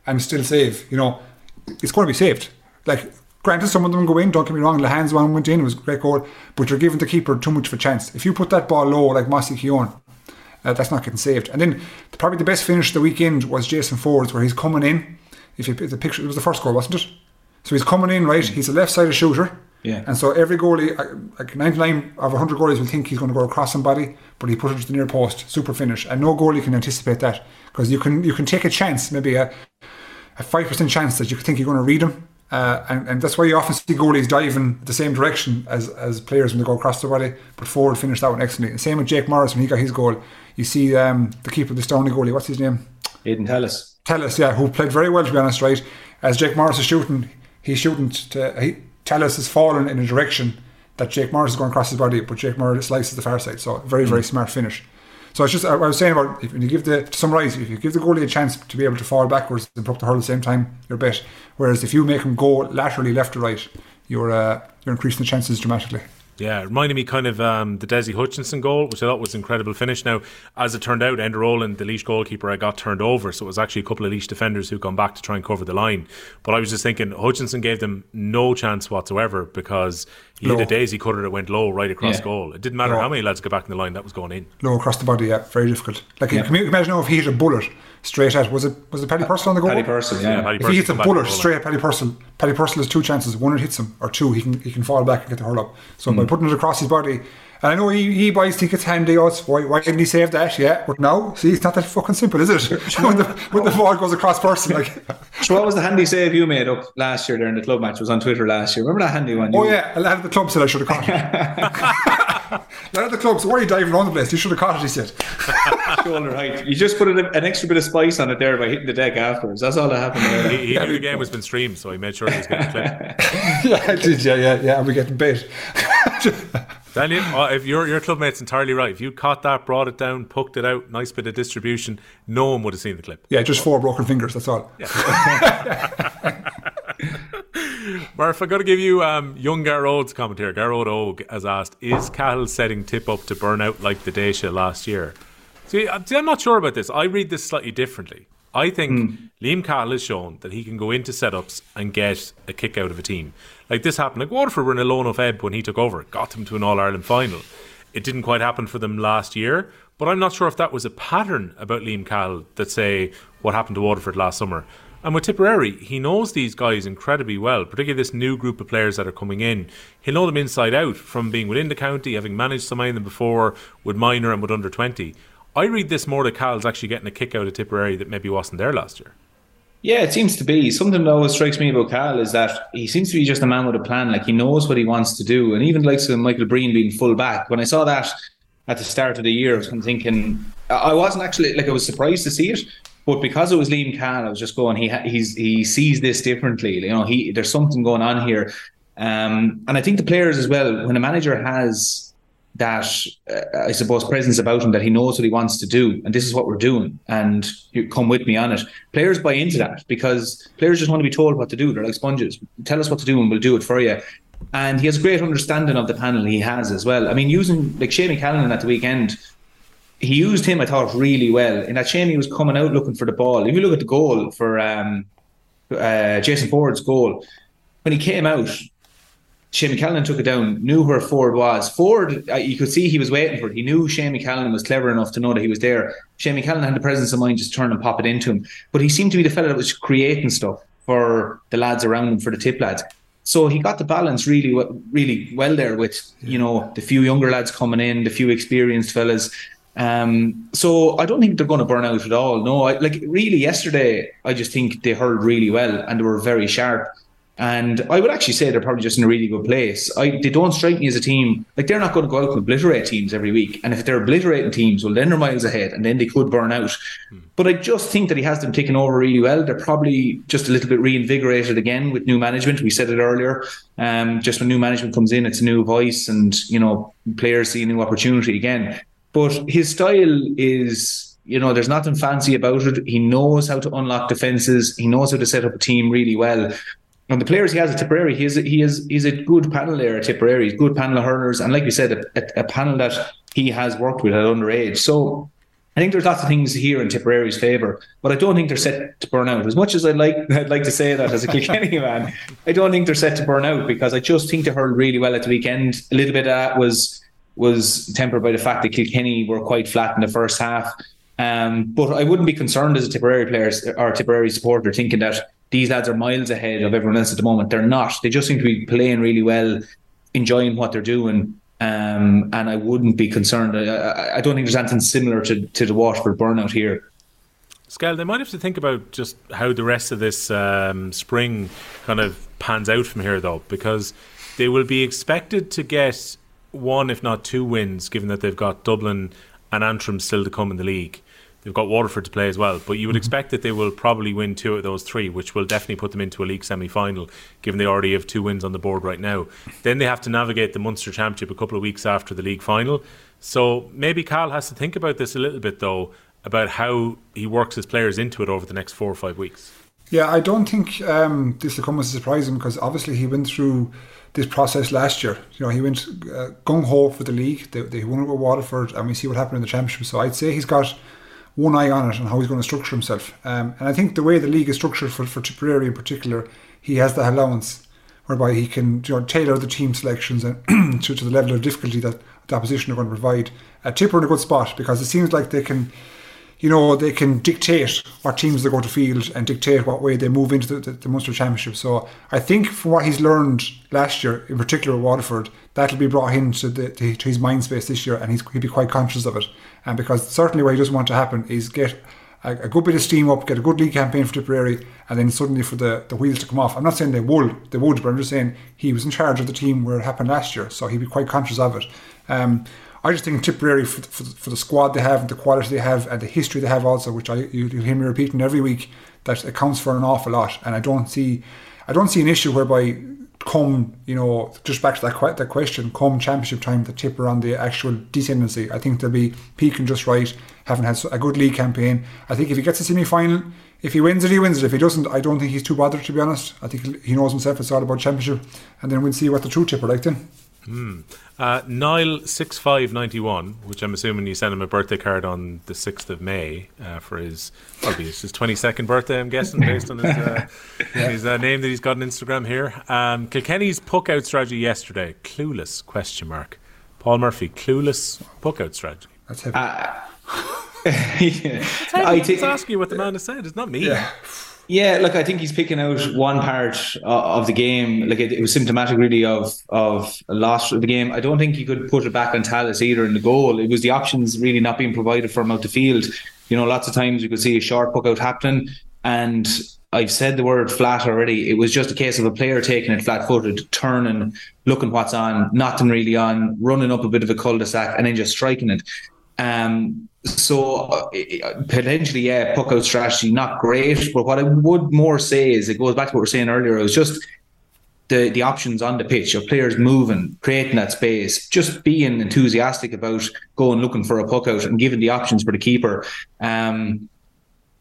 and still save. You know, it's going to be saved. Like, granted, some of them go in. Don't get me wrong. Lehane's one went in; it was a great goal, but you're giving the keeper too much of a chance. If you put that ball low, like Mossy Keown, uh, that's not getting saved. And then the, probably the best finish of the weekend was Jason Forde's, where he's coming in. If you the picture, it was the first goal, wasn't it? So he's coming in right. He's a left-sided shooter. Yeah. And so every goalie, uh, like 99 of 100 goalies, will think he's going to go across somebody, but he put it to the near post, super finish, and no goalie can anticipate that because you can you can take a chance, maybe a a five percent chance that you think you're going to read him. Uh, and, and that's why you often see goalies diving the same direction as, as players when they go across the body. But Forde finished that one excellently. The same with Jake Morris when he got his goal. You see um, the keeper, the Stoney goalie, what's his name? Aidan Tallis. Tallis, yeah, who played very well to be honest, right? As Jake Morris is shooting, he's shooting to he, Tallis has fallen in a direction that Jake Morris is going across his body, but Jake Morris slices the far side. So very, very smart finish. So it's just I, was saying about if you give the to summarise, if you give the goalie a chance to be able to fall backwards and up the hurl at the same time, you're bet. Whereas if you make him go laterally left to right, you're uh, you're increasing the chances dramatically. Yeah, it reminded me kind of um, the Dessie Hutchinson goal, which I thought was an incredible finish. Now, as it turned out, Enda Rowland, the Laois goalkeeper, I got turned over, so it was actually a couple of Laois defenders who come back to try and cover the line. But I was just thinking, Hutchinson gave them no chance whatsoever because he Low. hit a daisy cutter that went low right across Yeah. goal. It didn't matter Low. how many lads got back in the line, that was going in. Low across the body, yeah, very difficult. Like Yeah. can you imagine now if he hit a bullet straight at was it was it Paddy Purcell on the goal? Paddy Purcell, yeah. Yeah, Paddy if Purcell he hits a come back to bullet straight at Paddy Purcell, Paddy Purcell has two chances. One it hits him, or two he can he can fall back and get the hurl up. So Hmm. by putting it across his body, and I know he, he boys think it's handy. Oh, why, why didn't he save that? Yeah, but no, see, it's not that fucking simple, is it? when the when the ball goes across person, like So what was the handy save you made up last year during the club match? It was on Twitter last year. Remember that handy one? oh You- yeah, a lot of the club said I should have caught it. a lot of the clubs, why are you diving around the place? You should have caught it. He said. shoulder height. You just put an, an extra bit of spice on it there by hitting the deck afterwards. That's all that happened. There. He, he knew the game was been streamed, so he made sure he was getting clipped. yeah, I did. Yeah, yeah, yeah. And we getting bait. Daniel, uh, if your your club mate's entirely right, if you caught that, brought it down, poked it out, nice bit of distribution, no one would have seen the clip. Yeah, just four broken fingers. That's all. Murph, I got to give you um, young Garrod's comment here. Garrod Og has asked, is Cahill setting tip up to burn out like the Déise last year? See, I- see, I'm not sure about this. I read this slightly differently. I think Liam Cahill has shown that he can go into setups and get a kick out of a team. Like this happened. Like Waterford were in a low of ebb when he took over. Got them to an All Ireland final. It didn't quite happen for them last year, but I'm not sure if that was a pattern about Liam Cahill that say what happened to Waterford last summer. And with Tipperary, he knows these guys incredibly well, particularly this new group of players that are coming in. He'll know them inside out from being within the county, having managed some of them before with minor and with under 20. I read this more that Cahill's actually getting a kick out of Tipperary that maybe wasn't there last year. Yeah, it seems to be. Something that always strikes me about Cahill is that he seems to be just a man with a plan. Like he knows what he wants to do. And even like Michael Breen being full back, when I saw that at the start of the year, I was kind of thinking, I wasn't actually, like I was surprised to see it. But because it was Liam Cahill, I was just going, he he's he sees this differently. You know, he there's something going on here. Um, and I think the players as well, when a manager has that uh, I suppose presence about him that he knows what he wants to do and this is what we're doing and you come with me on it players buy into that because players just want to be told what to do they're like sponges tell us what to do and we'll do it for you and he has a great understanding of the panel he has as well. I mean, using like Shamey Callanan at the weekend, he used him, I thought, really well. In that Shamey was coming out looking for the ball. If you look at the goal for um, uh, Jason Forde's goal, when he came out, Shamey Callanan took it down, knew where Forde was. Forde, uh, you could see he was waiting for it. He knew Shamey Callanan was clever enough to know that he was there. Shamey Callanan had the presence of mind just turn and pop it into him. But he seemed to be the fella that was creating stuff for the lads around him, for the tip lads. So he got the balance really, really well there with you know the few younger lads coming in, the few experienced fellas. Um, so I don't think they're going to burn out at all. No, I, like really yesterday, I just think they hurled really well and they were very sharp. And I would actually say they're probably just in a really good place. I, they don't strike me as a team like they're not going to go out and obliterate teams every week. And if they're obliterating teams, well, then they're miles ahead, and then they could burn out. Hmm. But I just think that he has them taken over really well. They're probably just a little bit reinvigorated again with new management. We said it earlier. Um, just when new management comes in, it's a new voice, and you know players see a new opportunity again. But his style is you know, there's nothing fancy about it. He knows how to unlock defenses. He knows how to set up a team really well. And the players he has at Tipperary, he is he is he's a good panel there at Tipperary. He's good panel of hurlers, and like you said, a, a, panel that he has worked with at underage. So I think there's lots of things here in Tipperary's favour, but I don't think they're set to burn out. As much as I'd like I'd like to say that as a Kilkenny man, I don't think they're set to burn out because I just think they hurled really well at the weekend. A little bit of that was was tempered by the fact that Kilkenny were quite flat in the first half. Um, but I wouldn't be concerned as a Tipperary player or Tipperary supporter thinking that these lads are miles ahead of everyone else at the moment. They're not. They just seem to be playing really well, enjoying what they're doing. Um, and I wouldn't be concerned. I, I, don't think there's anything similar to, to the Waterford burnout here. Skell, they might have to think about just how the rest of this um, spring kind of pans out from here, though, because they will be expected to get one, if not two wins, given that they've got Dublin and Antrim still to come in the league. They've got Waterford to play as well, but you would mm-hmm. expect that they will probably win two of those three, which will definitely put them into a league semi final, given they already have two wins on the board right now. Then they have to navigate the Munster Championship a couple of weeks after the league final. So maybe Cahill has to think about this a little bit, though, about how he works his players into it over the next four or five weeks. Yeah, I don't think um, this will come as a surprise him because obviously he went through this process last year. You know, he went uh, gung ho for the league. They, they won with Waterford, and we see what happened in the championship. So I'd say he's got one eye on it and how he's going to structure himself. Um, and I think the way the league is structured for, for Tipperary in particular, he has that allowance whereby he can you know, tailor the team selections and to, to the level of difficulty that the opposition are going to provide. Uh, Tipper in a good spot because it seems like they can, you know, they can dictate what teams they go to field and dictate what way they move into the, the, the Munster Championship. So I think from what he's learned last year, in particular at Waterford, that'll be brought into the, to, his mind space this year, and he's, he'll be quite conscious of it. And because certainly what he doesn't want to happen is get a, a, good bit of steam up, get a good league campaign for Tipperary, and then suddenly for the, the wheels to come off. I'm not saying they would, they would, but I'm just saying he was in charge of the team where it happened last year, so he'd be quite conscious of it. Um, I just think Tipperary, for, for, for, the squad they have, and the quality they have, and the history they have also, which I you, will hear me repeating every week, that accounts for an awful lot. And I don't see, I don't see an issue whereby come, you know, just back to that, that question, come championship time, the tipper on the actual descendancy. I think they'll be peaking just right, having had a good league campaign. I think if he gets a semi final, if he wins it, he wins it. If he doesn't, I don't think he's too bothered, to be honest. I think he knows himself it's all about championship. And then we'll see what the true tipper like then. Hmm. Uh, Niall six five ninety one, which I'm assuming you sent him a birthday card on the sixth of May uh, for his probably his twenty second birthday. I'm guessing based on his uh, yeah. his uh, name that he's got on Instagram here. Um, Kilkenny's puck out strategy yesterday, clueless question mark. Paul Murphy, clueless puck out strategy. That's heavy. Uh, yeah. I t- ask you what the man has said. It's not me. Yeah. Yeah, look, I think he's picking out one part of the game. Like it, it was symptomatic, really, of of a loss of the game. I don't think he could put it back on Tallis either in the goal. It was the options really not being provided for him out the field. You know, lots of times you could see a short puck out happening, and I've said the word flat already. It was just a case of a player taking it flat footed, turning, looking what's on, nothing really on, running up a bit of a cul-de-sac, and then just striking it. Um, so uh, potentially, yeah, puck out strategy not great. But what I would more say is it goes back to what we were saying earlier. It was just the the options on the pitch of players moving, creating that space, just being enthusiastic about going looking for a puck out and giving the options for the keeper. Um,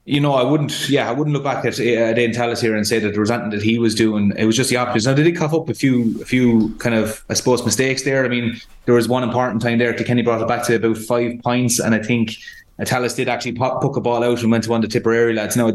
you know, I wouldn't, yeah, I wouldn't look back at uh, Dane Tallis here and say that there was anything that he was doing. It was just the opposite. Now, did he cough up a few, a few kind of, I suppose, mistakes there? I mean, there was one important time there. To Kenny brought it back to about five points, and I think Tallis did actually pop, a ball out and went to one the Tipperary lads. Now,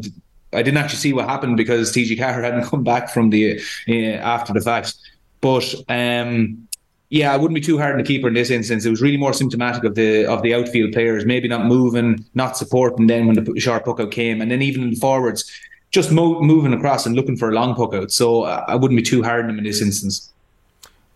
I didn't actually see what happened because TG Carr hadn't come back from the uh, after the fact, but um, yeah, I wouldn't be too hard on the keeper in this instance. It was really more symptomatic of the of the outfield players, maybe not moving, not supporting. Then when the sharp puck out came, and then even in the forwards, just mo- moving across and looking for a long puck out. So uh, I wouldn't be too hard on them in this instance.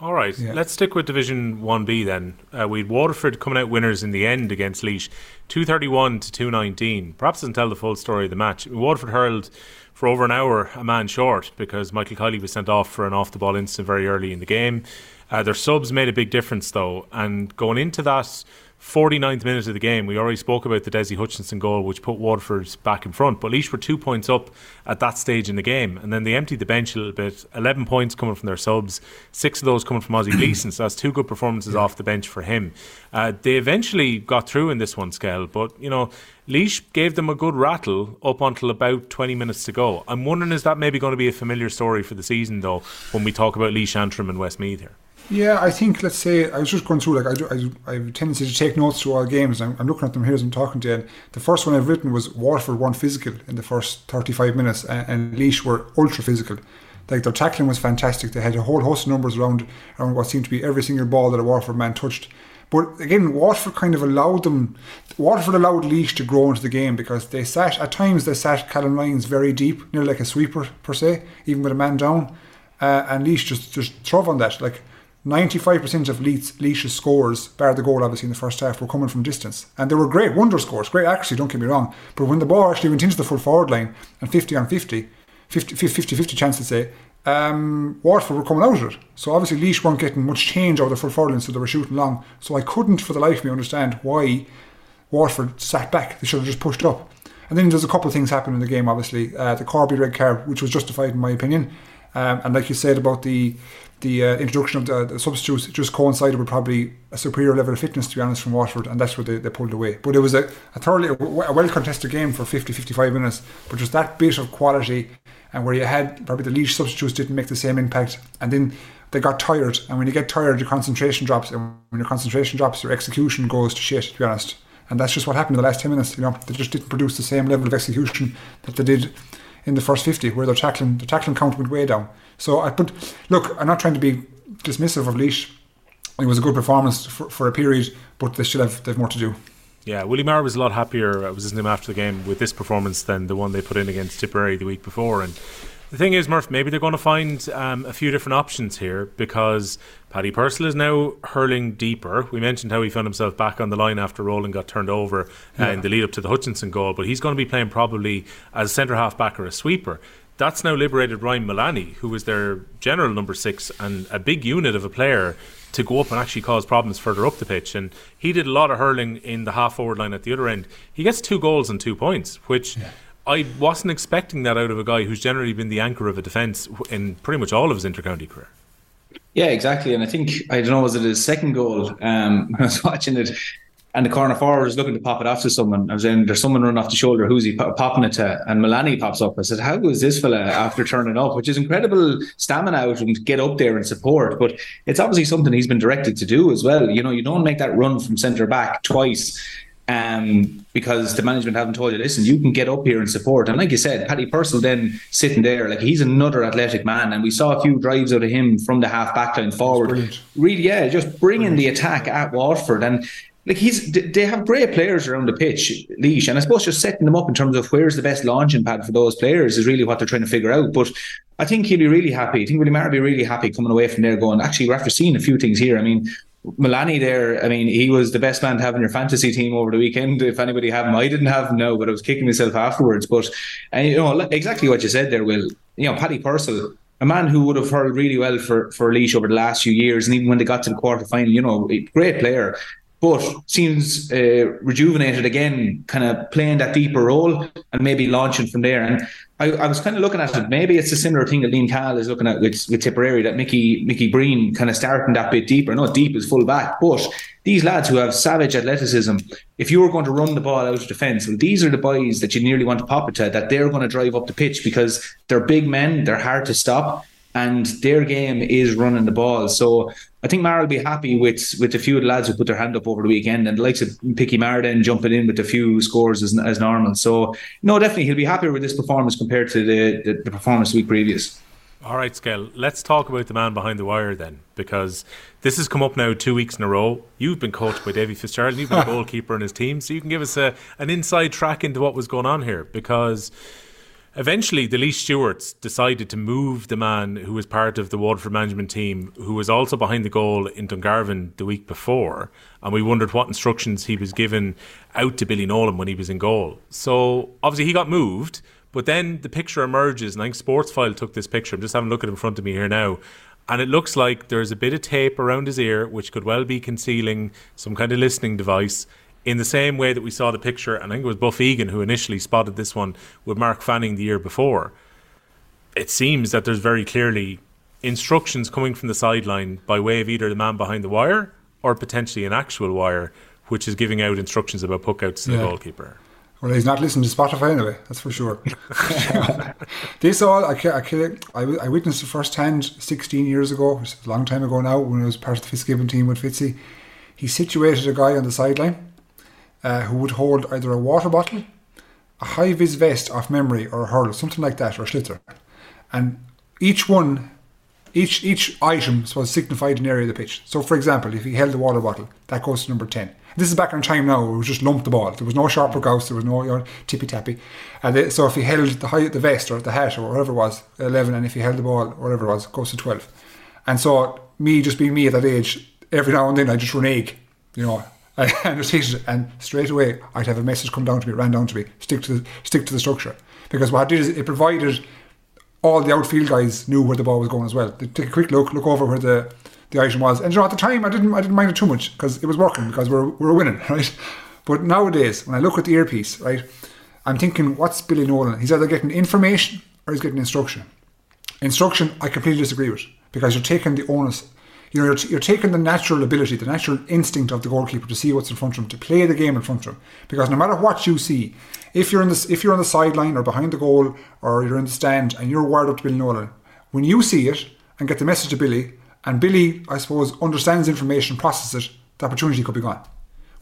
All right, yeah. let's stick with Division One B then. Uh, we had Waterford coming out winners in the end against Laois, two thirty one to two nineteen. Perhaps doesn't tell the full story of the match. Waterford hurled for over an hour a man short because Michael Kiely was sent off for an off the ball incident very early in the game. Uh, their subs made a big difference though, and going into that 49th minute of the game, we already spoke about the Dessie Hutchinson goal, which put Waterford back in front. But Laois were two points up at that stage in the game, and then they emptied the bench a little bit. 11 points coming from their subs, six of those coming from Ozzie Gleeson, so that's two good performances yeah. off the bench for him. Uh, they eventually got through in this one, Skell. but you know, Laois gave them a good rattle up until about 20 minutes to go. I'm wondering, is that maybe going to be a familiar story for the season, though, when we talk about Laois Antrim and Westmeath here? Yeah, I think let's say I was just going through like I, do, I, I have a tendency to take notes through all games. I'm, I'm, looking at them here as I'm talking to you. And the first one I've written was Waterford won physical in the first 35 minutes, and, and Laois were ultra physical. Like their tackling was fantastic. They had a whole host of numbers around around what seemed to be every single ball that a Waterford man touched. But again, Waterford kind of allowed them. Waterford allowed Laois to grow into the game because they sat at times they sat Calum Lyons very deep, nearly like a sweeper per se, even with a man down. Uh, and Laois just just throve on that. Like 95% of Laois's scores, bar the goal obviously in the first half, were coming from distance. And they were great wonder scores, great accuracy, don't get me wrong. But when the ball actually went into the full forward line and 50 on 50, 50 50, 50 chance to say, um, Waterford were coming out of it. So obviously Laois weren't getting much change over the full forward line, so they were shooting long. So I couldn't for the life of me understand why Waterford sat back. They should have just pushed up. And then there's a couple of things happening in the game, obviously. Uh, the Corby red card, which was justified in my opinion. Um, and like you said about the the uh, introduction of the, the, substitutes just coincided with probably a superior level of fitness, to be honest, from Waterford, and that's what they, they pulled away. But it was a, a thoroughly a, well contested game for 50 55 minutes, but just that bit of quality, and where you had probably the Laois substitutes didn't make the same impact, and then they got tired, and when you get tired, your concentration drops, and when your concentration drops, your execution goes to shit, to be honest. And that's just what happened in the last 10 minutes. You know, they just didn't produce the same level of execution that they did in the first 50, where their tackling, the tackling count went way down. So, I, put look, I'm not trying to be dismissive of Laois. It was a good performance for, for a period, but they still have, they have more to do. Yeah, Willie Maher was a lot happier, uh, was his name after the game, with this performance than the one they put in against Tipperary the week before. And the thing is, Murph, maybe they're going to find um, a few different options here because Paddy Purcell is now hurling deeper. We mentioned how he found himself back on the line after Rowland got turned over uh, in the lead up to the Hutchinson goal, but he's going to be playing probably as centre half back or a sweeper that's now liberated Ryan Mullaney, who was their general number six and a big unit of a player to go up and actually cause problems further up the pitch. And he did a lot of hurling in the half forward line at the other end. He gets two goals and two points, which yeah. I wasn't expecting that out of a guy who's generally been the anchor of a defence in pretty much all of his intercounty career. Yeah, exactly. And I think I don't know was it his second goal. Um, I was watching it and the corner forward is looking to pop it off to someone. I was saying there's someone running off the shoulder. Who's he popping it to? And Mullaney pops up. I said, How is this fella after turning up? Which is incredible stamina out and get up there and support. But it's obviously something he's been directed to do as well. You know, you don't make that run from centre back twice um, because the management haven't told you, listen, you can get up here and support. And like you said, Paddy Purcell then sitting there, like he's another athletic man. And we saw a few drives out of him from the half back line forward. Really, yeah, just bringing the attack at Waterford. And like he's they have great players around the pitch, leash and I suppose just setting them up in terms of where's the best launching pad for those players is really what they're trying to figure out. But I think he'll be really happy. I think Willie Maher will be really happy coming away from there, going actually we're after seeing a few things here. I mean. Mullaney there, I mean, he was the best man to have in your fantasy team over the weekend. If anybody had him, I didn't have him now, but I was kicking myself afterwards. But and you know exactly what you said there, Will. You know, Paddy Purcell, a man who would have hurled really well for for Laois over the last few years, and even when they got to the quarter final, you know, great player. but seems uh, rejuvenated again, kind of playing that deeper role and maybe launching from there. And I, I, was kind of looking at it. Maybe it's a similar thing that Liam Cahill is looking at with, with Tipperary, that Mickey Mickey Breen kind of starting that bit deeper. Not deep as full back, but these lads who have savage athleticism, if you were going to run the ball out of defence, well, these are the boys that you nearly want to pop it to, that they're going to drive up the pitch because they're big men, they're hard to stop, and their game is running the ball. So I think Maher will be happy with with a few of the lads who put their hand up over the weekend and the likes of Picky Marden jumping in with a few scores as, as normal. So no, definitely he'll be happier with this performance compared to the, the, the performance the week previous. All right, Skell, let's talk about the man behind the wire then, because this has come up now two weeks in a row. You've been coached by Davy Fitzgerald, you've been a goalkeeper in his team, so you can give us a, an inside track into what was going on here, because Eventually, the Laois stewards decided to move the man who was part of the Waterford management team, who was also behind the goal in Dungarvan the week before, and we wondered what instructions he was given out to Billy Nolan when he was in goal. So obviously he got moved, but then the picture emerges, and I think Sportsfile took this picture. I'm just having a look at it in front of me here now. And it looks like there's a bit of tape around his ear, which could well be concealing some kind of listening device in the same way that we saw the picture, and I think it was Buff Egan who initially spotted this one with Mark Fanning the year before. It seems that there's very clearly instructions coming from the sideline by way of either the man behind the wire or potentially an actual wire, which is giving out instructions about puckouts to yeah. the goalkeeper. Well, he's not listening to Spotify anyway, that's for sure. this all, I, I, I, I witnessed it firsthand 16 years ago, which is a long time ago now, when I was part of the Fitzgibbon team with Fitzy. He situated a guy on the sideline uh, who would hold either a water bottle, a high vis vest off memory, or a hurl, something like that, or a. And each one, each each item was signified an area of the pitch. So, for example, if he held the water bottle, that goes to number 10. This is back in time now, it was just lumped the ball. There was no sharper gouts, there was no you know, tippy tappy. And so, if he held the high, the vest or the hat or whatever it was, 11, and if he held the ball, whatever it was, it goes to 12. And so, me just being me at that age, every now and then I just run egg, you know, It, and straight away I'd have a message come down to me, ran down to me, stick to the stick to the structure. Because what it did is it provided all the outfield guys knew where the ball was going as well. They take a quick look, look over where the, the item was. And you know, at the time I didn't I didn't mind it too much because it was working because we're we're winning, right? But nowadays, when I look at the earpiece, right, I'm thinking, what's Billy Nolan? He's either getting information or he's getting instruction. Instruction, I completely disagree with because you're taking the onus you know, you're, you're, taking the natural ability, the natural instinct of the goalkeeper to see what's in front of him, to play the game in front of him. Because no matter what you see, if you're in the if you're on the sideline or behind the goal or you're in the stand and you're wired up to Billy Nolan, when you see it and get the message to Billy, and Billy, I suppose, understands information, processes it, the opportunity could be gone.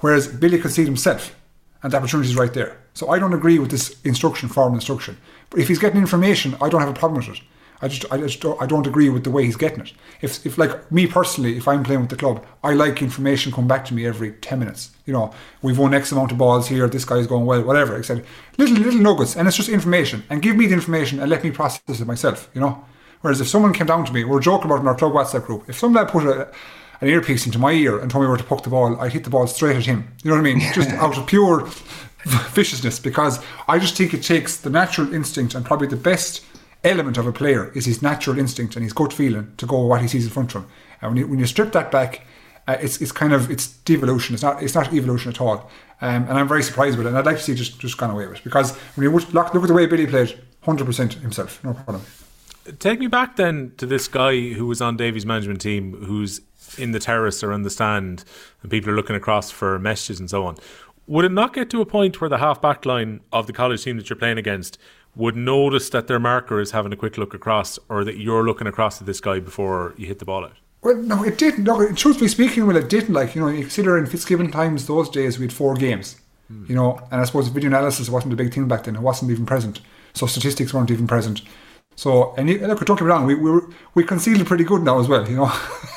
Whereas Billy could see it himself, and the opportunity is right there. So I don't agree with this instruction, form instruction. But if he's getting information, I don't have a problem with it. I just, I just don't, I don't agree with the way he's getting it. If, if like me personally, if I'm playing with the club, I like information come back to me every ten minutes. You know, we've won X amount of balls here. This guy's going well, whatever. Except little little nuggets, and it's just information. And give me the information and let me process it myself. You know. Whereas if someone came down to me, we are joking about in our club WhatsApp group. If someone put a, an earpiece into my ear and told me where to puck the ball, I'd hit the ball straight at him. You know what I mean? Just out of pure viciousness, because I just think it takes the natural instinct and probably the best element of a player is his natural instinct and his gut feeling to go what he sees in front of him. And when you, when you strip that back, uh, it's it's kind of it's devolution. It's not it's not evolution at all. Um, and I'm very surprised with it. And I'd like to see just just gone away with it because when you look, look at the way Billy played, hundred percent himself, no problem. Take me back then to this guy who was on Davy's management team, who's in the terrace or on the stand, and people are looking across for messages and so on. Would it not get to a point where the half back line of the college team that you're playing against would notice that their marker is having a quick look across or that you're looking across at this guy before you hit the ball out? Well, no, it didn't. No, truthfully speaking, well, it didn't. Like, you know, you consider in Fitzgibbon times, those days, we had four games, hmm. you know, and I suppose video analysis wasn't a big thing back then. It wasn't even present. So statistics weren't even present. So, and you, look, don't get me wrong, we, we, were, we concealed pretty good now as well, you know.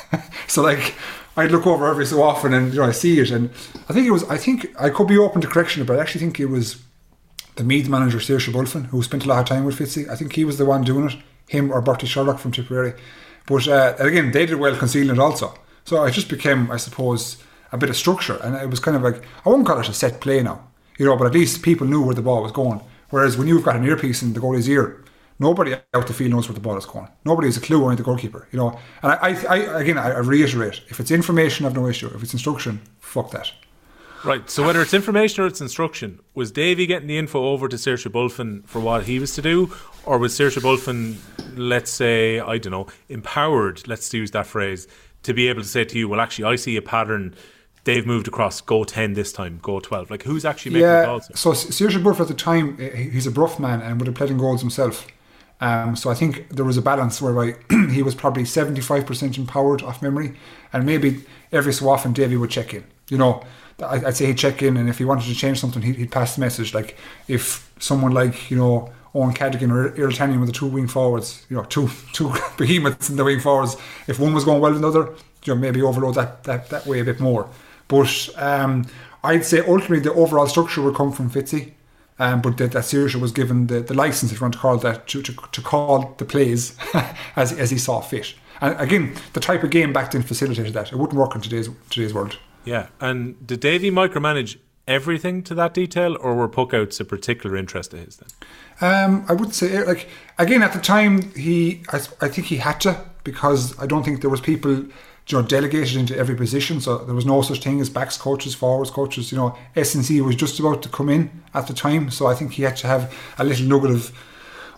so, like, I'd look over every so often and, you know, I see it. And I think it was, I think I could be open to correction, but I actually think it was the Meads manager, Seoirse Bulfin, who spent a lot of time with Fitzy. I think he was the one doing it, him or Bertie Sherlock from Tipperary. But uh, again, they did well concealing it also. So it just became, I suppose, a bit of structure. And it was kind of like, I won't call it a set play now, you know, but at least people knew where the ball was going. Whereas when you've got an earpiece in the goalie's ear, nobody out the field knows where the ball is going. Nobody has a clue, only the goalkeeper, you know. And I, I, I again, I reiterate, if it's information, I've no issue. If it's instruction, fuck that. Right. So whether it's information or it's instruction, was Davy getting the info over to Seoirse Bulfin for what he was to do, or was Seoirse Bulfin, let's say, I don't know, empowered? Let's use that phrase to be able to say to you, well, actually, I see a pattern. They've moved across. Go ten this time. Go twelve. Like who's actually making yeah, the calls? So Seoirse Bulfin at the time, he's a Bruff man and would have played in goals himself. Um, so I think there was a balance whereby he was probably 75% empowered off memory, and maybe every so often Davy would check in. You know, I'd say he'd check in, and if he wanted to change something, he'd, he'd pass the message. Like if someone like you know Owen Cadigan or Tannion with the two wing forwards, you know, two two behemoths in the wing forwards, if one was going well than the other, you know, maybe overload that that, that way a bit more. But um, I'd say ultimately the overall structure would come from Fitzy. Um, but that, that Seoirse was given the, the license, if you want to call that, to, to, to call the plays as, as he saw fit. And again, the type of game back then facilitated that. It wouldn't work in today's today's world. Yeah. And did Davy micromanage everything to that detail, or were puckouts a particular interest of his then? Um, I would say, like again, at the time, he I, I think he had to because I don't think there was people you know delegated into every position, so there was no such thing as backs coaches, forwards coaches. You know, S&C was just about to come in at the time, so I think he had to have a little nugget of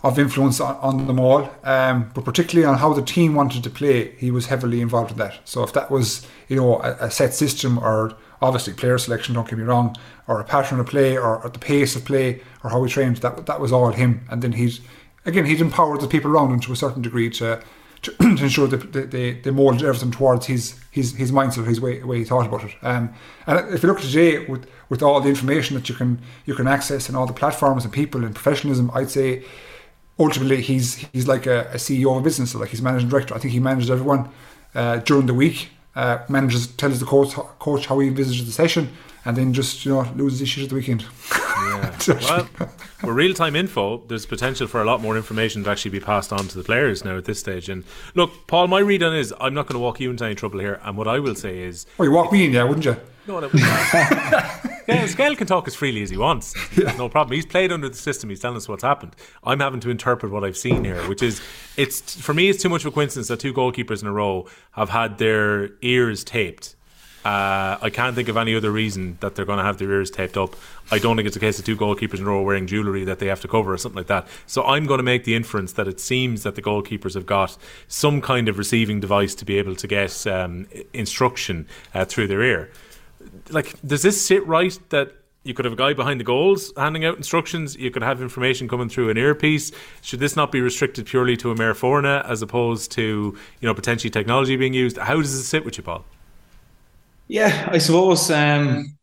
of influence on, on them all, um, but particularly on how the team wanted to play, he was heavily involved in that. So if that was, you know, a, a set system or obviously player selection, don't get me wrong, or a pattern of play or, or the pace of play or how we trained, that that was all him. And then he'd, again, he'd empowered the people around him to a certain degree to to, to ensure that they, they, they molded everything towards his his his mindset, his way way he thought about it. Um, and if you look today with with all the information that you can you can access and all the platforms and people and professionalism, I'd say ultimately he's he's like a, a CEO of a business, so like he's managing director. I think he manages everyone uh, during the week. Uh, manages tells the coach coach how he envisages the session, and then just you know loses issues at the weekend. Yeah. well, with real time info, there's potential for a lot more information to actually be passed on to the players now at this stage. And look, Paul, my read on is I'm not going to walk you into any trouble here. And what I will say is, Oh, you walk me in, yeah, wouldn't you? No, no, Skell, Skell can talk as freely as he wants. There's no problem. He's played under the system. He's telling us what's happened. I'm having to interpret what I've seen here, which is it's for me. It's too much of a coincidence that two goalkeepers in a row have had their ears taped. Uh, I can't think of any other reason that they're going to have their ears taped up. I don't think it's a case of two goalkeepers in a row wearing jewellery that they have to cover or something like that. So I'm going to make the inference that it seems that the goalkeepers have got some kind of receiving device to be able to get um, instruction uh, through their ear. Like, does this sit right that you could have a guy behind the goals handing out instructions. You could have information coming through an earpiece. Should this not be restricted purely to a maor foirne as opposed to you know potentially technology being used? How does it sit with you, Paul? Yeah, I suppose um,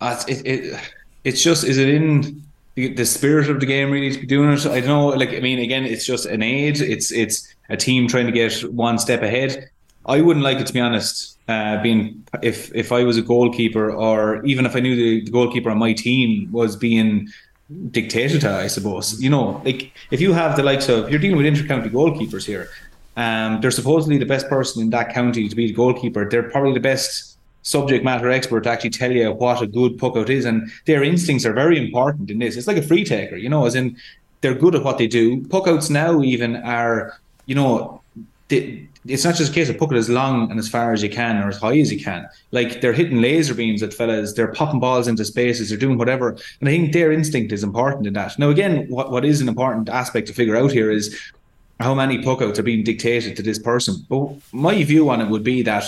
it, it it's just is it in the, the spirit of the game really to be doing it? I don't know. Like I mean, again, it's just an aid. It's it's a team trying to get one step ahead. I wouldn't like it to be honest. Uh, being if if I was a goalkeeper, or even if I knew the, the goalkeeper on my team was being dictated to, I suppose. You know, like if you have the likes of you're dealing with intercounty goalkeepers here. Um, they're supposedly the best person in that county to be the goalkeeper. They're probably the best subject matter expert to actually tell you what a good puck out is, and their instincts are very important in this. It's like a free taker, you know, as in they're good at what they do. Puck outs now even are, you know, they, it's not just a case of puck it as long and as far as you can or as high as you can. Like they're hitting laser beams at fellas, they're popping balls into spaces, they're doing whatever. And I think their instinct is important in that. Now, again, what, what is an important aspect to figure out here is how many puck outs are being dictated to this person. But my view on it would be that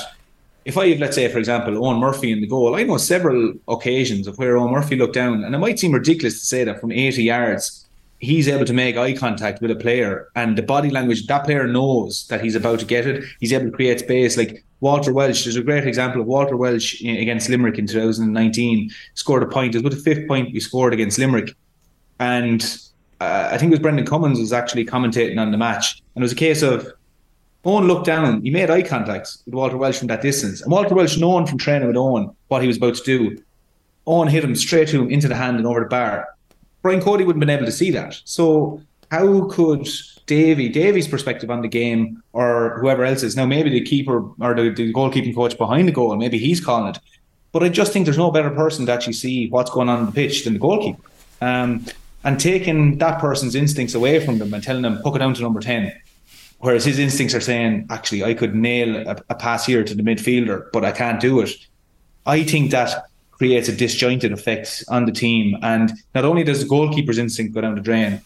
if I have, let's say, for example, Eoin Murphy in the goal, I know several occasions of where Eoin Murphy looked down, and it might seem ridiculous to say that from 80 yards, he's able to make eye contact with a player, and the body language, that player knows that he's about to get it. He's able to create space. Like Walter Walsh, there's a great example of Walter Walsh against Limerick in 2019, scored a point. It was the fifth point we scored against Limerick. And uh, I think it was Brendan Cummins was actually commentating on the match, and it was a case of Eoin looked down, he made eye contact with Walter Walsh from that distance. And Walter Walsh, knowing from training with Eoin what he was about to do, Eoin hit him straight to him into the hand and over the bar. Brian Cody wouldn't have been able to see that. So how could Davy, Davy's perspective on the game, or whoever else is now maybe the keeper or the, the goalkeeping coach behind the goal, maybe he's calling it. But I just think there's no better person to actually see what's going on in the pitch than the goalkeeper. Um, and taking that person's instincts away from them and telling them, hook it down to number 10. Whereas his instincts are saying, actually, I could nail a, a pass here to the midfielder, but I can't do it. I think that creates a disjointed effect on the team. And not only does the goalkeeper's instinct go down the drain,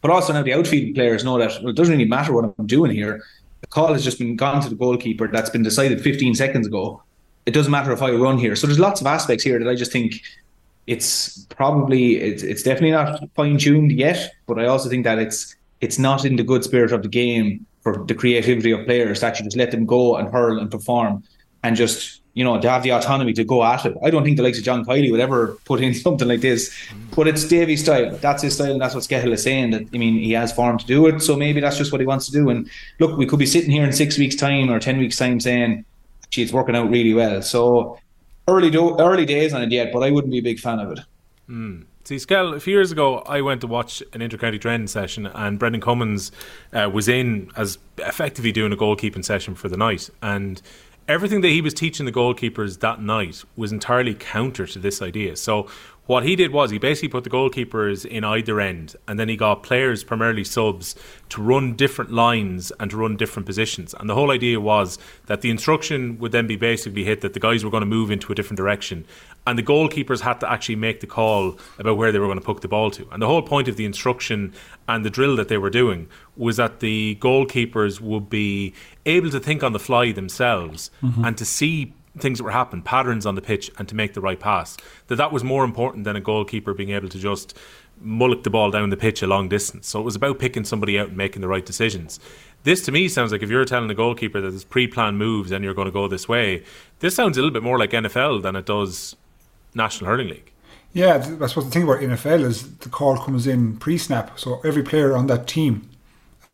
but also now the outfield players know that well, it doesn't really matter what I'm doing here. The call has just been gone to the goalkeeper that's been decided 15 seconds ago. It doesn't matter if I run here. So there's lots of aspects here that I just think it's probably it's, it's definitely not fine tuned yet, but I also think that it's it's not in the good spirit of the game for the creativity of players to actually just let them go and hurl and perform and just you know to have the autonomy to go at it. I don't think the likes of John Kiely would ever put in something like this, but it's Davy's style. That's his style, and that's what Skehill is saying. That I mean, he has form to do it, so maybe that's just what he wants to do. And look, we could be sitting here in six weeks' time or ten weeks' time saying, "Gee, it's working out really well." So early do- early days on it yet, but I wouldn't be a big fan of it. Mm. See, Skell, a few years ago, I went to watch an intercounty training session, and Brendan Cummins uh, was in as effectively doing a goalkeeping session for the night. And everything that he was teaching the goalkeepers that night was entirely counter to this idea. So what he did was he basically put the goalkeepers in either end and then he got players primarily subs to run different lines and to run different positions and the whole idea was that the instruction would then be basically hit that the guys were going to move into a different direction and the goalkeepers had to actually make the call about where they were going to poke the ball to and the whole point of the instruction and the drill that they were doing was that the goalkeepers would be able to think on the fly themselves mm-hmm. and to see things that were happening, patterns on the pitch, and to make the right pass. That that was more important than a goalkeeper being able to just mullock the ball down the pitch a long distance. So it was about picking somebody out and making the right decisions. This to me sounds like if you're telling a goalkeeper that there's pre-planned moves and you're going to go this way, this sounds a little bit more like NFL than it does National Hurling League. Yeah, I suppose the thing about NFL is the call comes in pre-snap, so every player on that team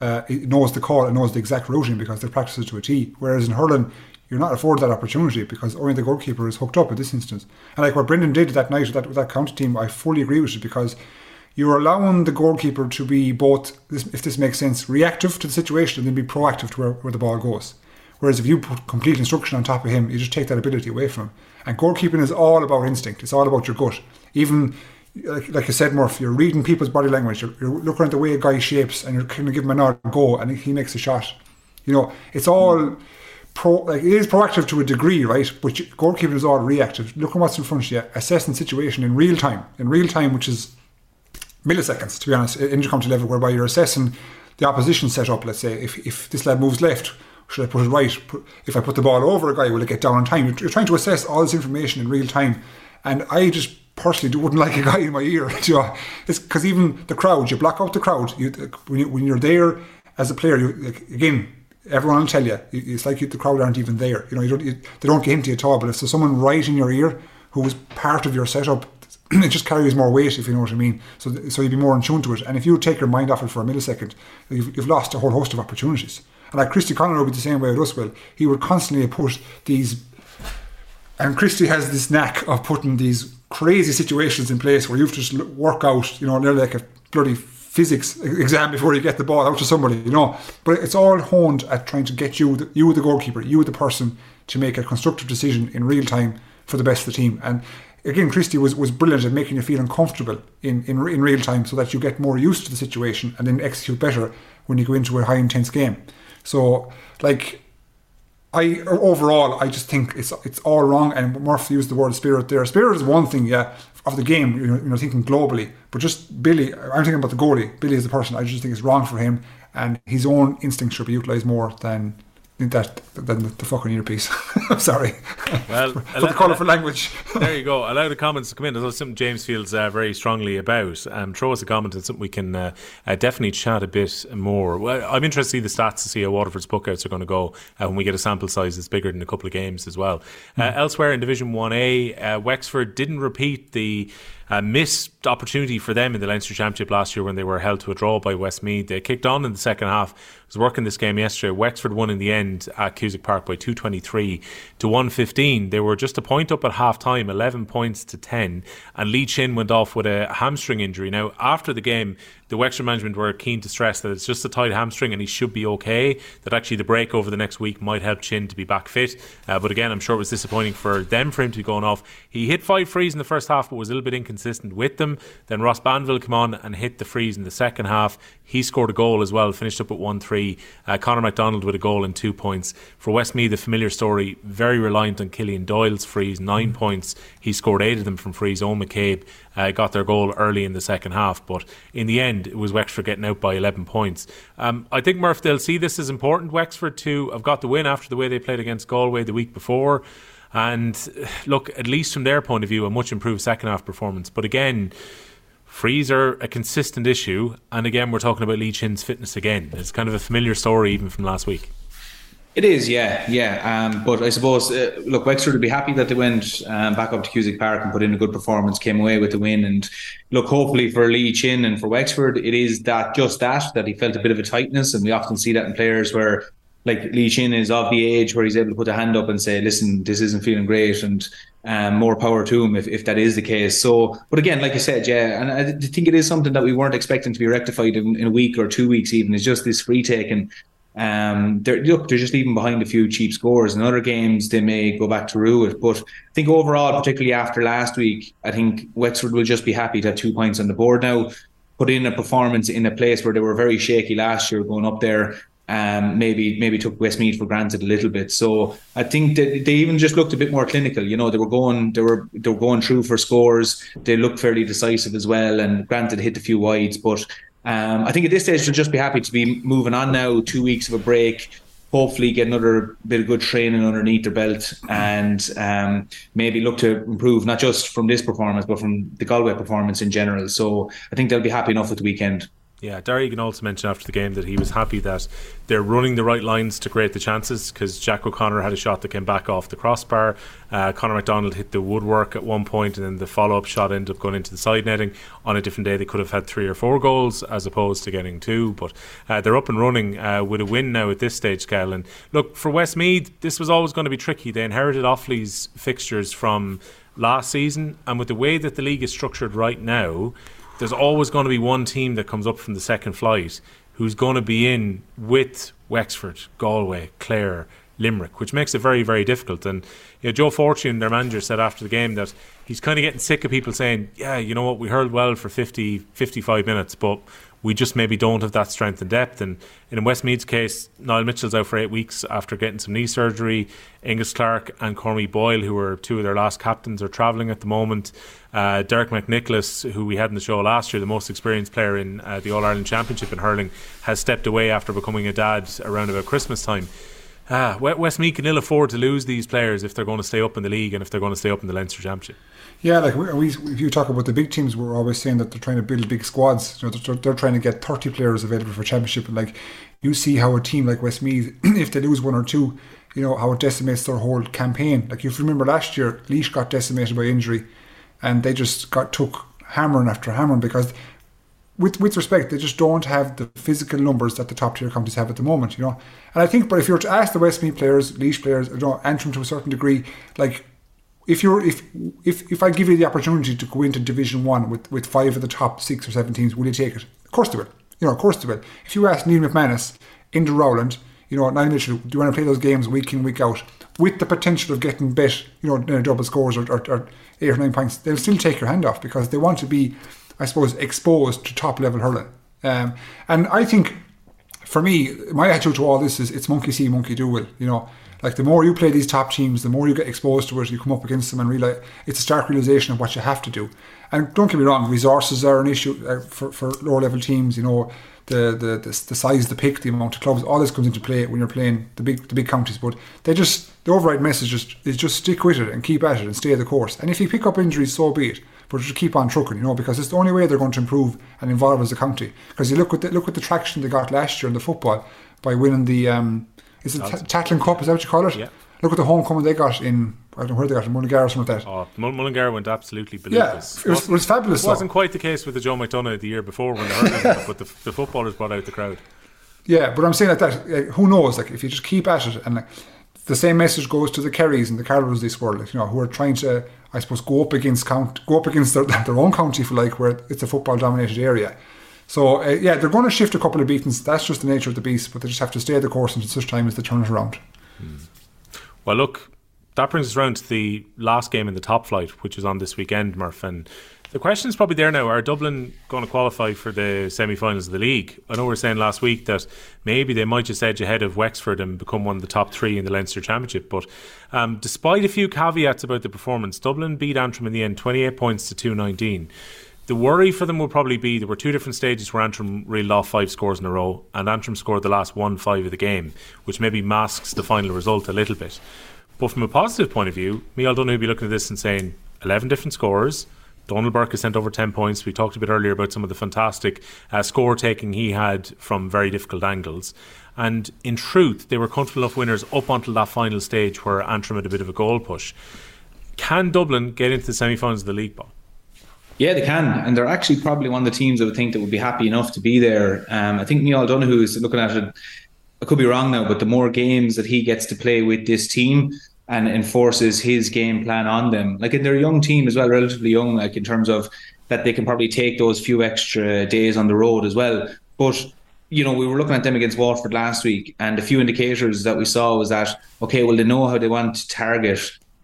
uh, knows the call and knows the exact routing because they practice it to a T. Whereas in hurling, you're not afforded that opportunity because only the goalkeeper is hooked up in this instance. And like what Brendan did that night with that, with that county team, I fully agree with it because you're allowing the goalkeeper to be both, if this makes sense, reactive to the situation and then be proactive to where, where the ball goes. Whereas if you put complete instruction on top of him, you just take that ability away from him. And goalkeeping is all about instinct. It's all about your gut. Even like, like I said, Murph, you're reading people's body language. You're, you're looking at the way a guy shapes, and you're kind of giving him a nod, go, and he makes a shot. You know, it's all pro like it is proactive to a degree, right? But goalkeeping is all reactive. Look at what's in front of you, assessing situation in real time, in real time, which is milliseconds, to be honest, in county level, whereby you're assessing the opposition setup. Let's say if, if this lad moves left, should I put it right? If I put the ball over a guy, will it get down on time? You're trying to assess all this information in real time, and I just personally wouldn't like a guy in my ear. you know, because even the crowd, you block out the crowd. You, when, you, you're there as a player, you like, again everyone will tell you. It's like the crowd aren't even there. You know, you don't, you, they don't get into you at all. But if there's someone right in your ear who is part of your setup, it just carries more weight, if you know what I mean. So, so you'd be more in tune to it. And if you take your mind off it for a millisecond, you've, you've lost a whole host of opportunities. And like Christy Connor would be the same way with us. Well, he would constantly put these, and Christy has this knack of putting these crazy situations in place where you've just work out, you know, nearly like a bloody physics exam before you get the ball out to somebody, you know. But it's all honed at trying to get you, the, you the goalkeeper, you the person, to make a constructive decision in real time for the best of the team. And again, Christy was, was brilliant at making you feel uncomfortable in, in, in real time so that you get more used to the situation and then execute better when you go into a high intense game. So, like, I overall, I just think it's it's all wrong. And Murphy used the word spirit there. Spirit is one thing, yeah, of the game. You know, thinking globally, but just Billy. I'm thinking about the goalie. Billy is the person. I just think it's wrong for him, and his own instinct should be utilised more than that than the, the fucking earpiece. I'm sorry. Well, for, the colourful language. there you go. Allow the comments to come in. That's something James feels uh, very strongly about. Um, throw us a comment and something we can uh, uh, definitely chat a bit more. Well, I'm interested to see the stats to see how Waterford's puckouts are going to go uh, when we get a sample size that's bigger than a couple of games as well. Mm. Elsewhere in Division 1A, uh, Wexford didn't repeat the a missed opportunity for them in the Leinster Championship last year when they were held to a draw by Westmeath. They kicked on in the second half. Was working this game yesterday. Wexford won in the end at Cusack Park by 223 to 115. They were just a point up at half time, 11 points to 10. And Lee Chin went off with a hamstring injury. Now, after the game, the Wexford management were keen to stress that it's just a tight hamstring and he should be okay. That actually the break over the next week might help Chin to be back fit. Uh, but again, I'm sure it was disappointing for them for him to be going off. He hit five frees in the first half, but was a little bit inconsistent with them. Then Ross Banville came on and hit the frees in the second half. He scored a goal as well, finished up at 1 3. Uh, Conor McDonald with a goal and two points. For Westmeath, the familiar story, very reliant on Killian Doyle's frees, nine mm. points. He scored eight of them from frees. Owen McCabe uh, got their goal early in the second half, but in the end, it was Wexford getting out by 11 points. Um, I think Murph, they'll see this as important, Wexford, to have got the win after the way they played against Galway the week before. And look, at least from their point of view, a much improved second half performance. But again, frees are a consistent issue. And again, we're talking about Lee Chin's fitness again. It's kind of a familiar story even from last week. It is, yeah, yeah. Um, but I suppose, uh, look, Wexford would be happy that they went um, back up to Cusack Park and put in a good performance, came away with the win. And look, hopefully for Lee Chin and for Wexford, it is that just that, that he felt a bit of a tightness. And we often see that in players where, like Lee Chin is of the age where he's able to put a hand up and say, listen, this isn't feeling great. And um, more power to him if, if that is the case. So, but again, like I said, yeah, and I think it is something that we weren't expecting to be rectified in, in a week or two weeks, even. It's just this free taking um, they're look, they're just leaving behind a few cheap scores. In other games, they may go back to rue it. But I think overall, particularly after last week, I think Wexford will just be happy to have two points on the board now. Put in a performance in a place where they were very shaky last year, going up there. Um, maybe maybe took Westmeath for granted a little bit. So I think that they even just looked a bit more clinical. You know, they were going they were they were going through for scores. They looked fairly decisive as well. And granted, hit a few wides, but um, I think at this stage they'll just be happy to be moving on now. Two weeks of a break, hopefully get another bit of good training underneath their belt, and um, maybe look to improve not just from this performance but from the Galway performance in general. So I think they'll be happy enough with the weekend. Yeah, Darragh Egan also mentioned after the game that he was happy that they're running the right lines to create the chances because Jack O'Connor had a shot that came back off the crossbar. Uh, Conor McDonald hit the woodwork at one point, and then the follow up shot ended up going into the side netting. On a different day, they could have had three or four goals as opposed to getting two, but uh, they're up and running uh, with a win now at this stage, Kel. And look, for Westmeath, this was always going to be tricky. They inherited Offaly's fixtures from last season, and with the way that the league is structured right now, there's always going to be one team that comes up from the second flight who's going to be in with Wexford, Galway, Clare, Limerick, which makes it very, very difficult. And you know, Joe Fortune, their manager, said after the game that he's kind of getting sick of people saying, yeah, you know what, we hurled well for 50, 55 minutes, but we just maybe don't have that strength and depth. And in Westmeath's case, Niall Mitchell's out for eight weeks after getting some knee surgery. Angus Clark and Cormy Boyle, who were two of their last captains, are travelling at the moment. Uh, Derek McNicholas, who we had in the show last year, the most experienced player in uh, the All Ireland Championship in hurling, has stepped away after becoming a dad around about Christmas time. Ah, Westmeath can ill afford to lose these players if they're going to stay up in the league and if they're going to stay up in the Leinster Championship. Yeah, like we, we, if you talk about the big teams, we're always saying that they're trying to build big squads. You know, they're, they're trying to get 30 players available for championship. And like you see how a team like Westmeath, if they lose one or two, you know how it decimates their whole campaign. Like if you remember last year, Laois got decimated by injury, and they just got took hammering after hammering because with with respect, they just don't have the physical numbers that the top tier companies have at the moment, you know. And I think, but if you were to ask the Westmeath players, Laois players, you know, Antrim to a certain degree, like if you're if if if I give you the opportunity to go into Division One with with five of the top six or seven teams, will you take it? Of course they will. You know, of course they will. If you ask Neil McManus into Rowland, you know, Niall Mitchell, do you want to play those games week in week out with the potential of getting bet, you know, double scores or, or, or eight or nine points? They'll still take your hand off because they want to be I suppose, exposed to top level hurling. Um, and I think, for me, my attitude to all this is it's monkey see, monkey do. Will you know? Like the more you play these top teams, the more you get exposed to it. You come up against them and realize it's a stark realization of what you have to do. And don't get me wrong, resources are an issue uh, for, for lower level teams. You know, the, the the the size of the pick, the amount of clubs, all this comes into play when you're playing the big the big counties. But they just the override message just is just stick with it and keep at it and stay the course. And if you pick up injuries, so be it but just keep on trucking, you know, because it's the only way they're going to improve and evolve as a county. Because you look at the, look at the traction they got last year in the football by winning the um, is it t- Tailteann Cup? Is that what you call it? Yeah. Look at the homecoming they got in. I don't know where they got in Mullingar or something like that. Oh, Mullingar went absolutely bananas. Yeah, it was, it was fabulous. It wasn't though. quite the case with the Joe McDonagh the year before when they heard but the, the footballers brought out the crowd. Yeah, but I'm saying like that. Like, who knows? Like if you just keep at it, and like, the same message goes to the Kerrys and the Carlows this world, like, you know, who are trying to I suppose, go up against count, go up against their, their own county if you like where it's a football dominated area. So uh, yeah, they're going to shift a couple of beatings. That's just the nature of the beast. But they just have to stay the course until such time as they turn it around. Well, look, that brings us around to the last game in the top flight, which is on this weekend, Murph. And the question is probably there now: Are Dublin going to qualify for the semi-finals of the league? I know we were saying last week that maybe they might just edge ahead of Wexford and become one of the top three in the Leinster Championship. But um, despite a few caveats about the performance, Dublin beat Antrim in the end, twenty-eight points to two nineteen. The worry for them will probably be there were two different stages where Antrim reeled off five scores in a row, and Antrim scored the last one five of the game, which maybe masks the final result a little bit. But from a positive point of view, Mial will be looking at this and saying 11 different scorers. Donal Burke has sent over 10 points. We talked a bit earlier about some of the fantastic uh, score taking he had from very difficult angles. And in truth, they were comfortable enough winners up until that final stage where Antrim had a bit of a goal push. Can Dublin get into the semi finals of the league ball? Yeah, they can, and they're actually probably one of the teams I would think that would be happy enough to be there. Um, I think Neil Donoghue is looking at it. I could be wrong now, but the more games that he gets to play with this team and enforces his game plan on them, like in their young team as well, relatively young, like in terms of that they can probably take those few extra days on the road as well. But you know, we were looking at them against Waterford last week, and a few indicators that we saw was that okay, well, they know how they want to target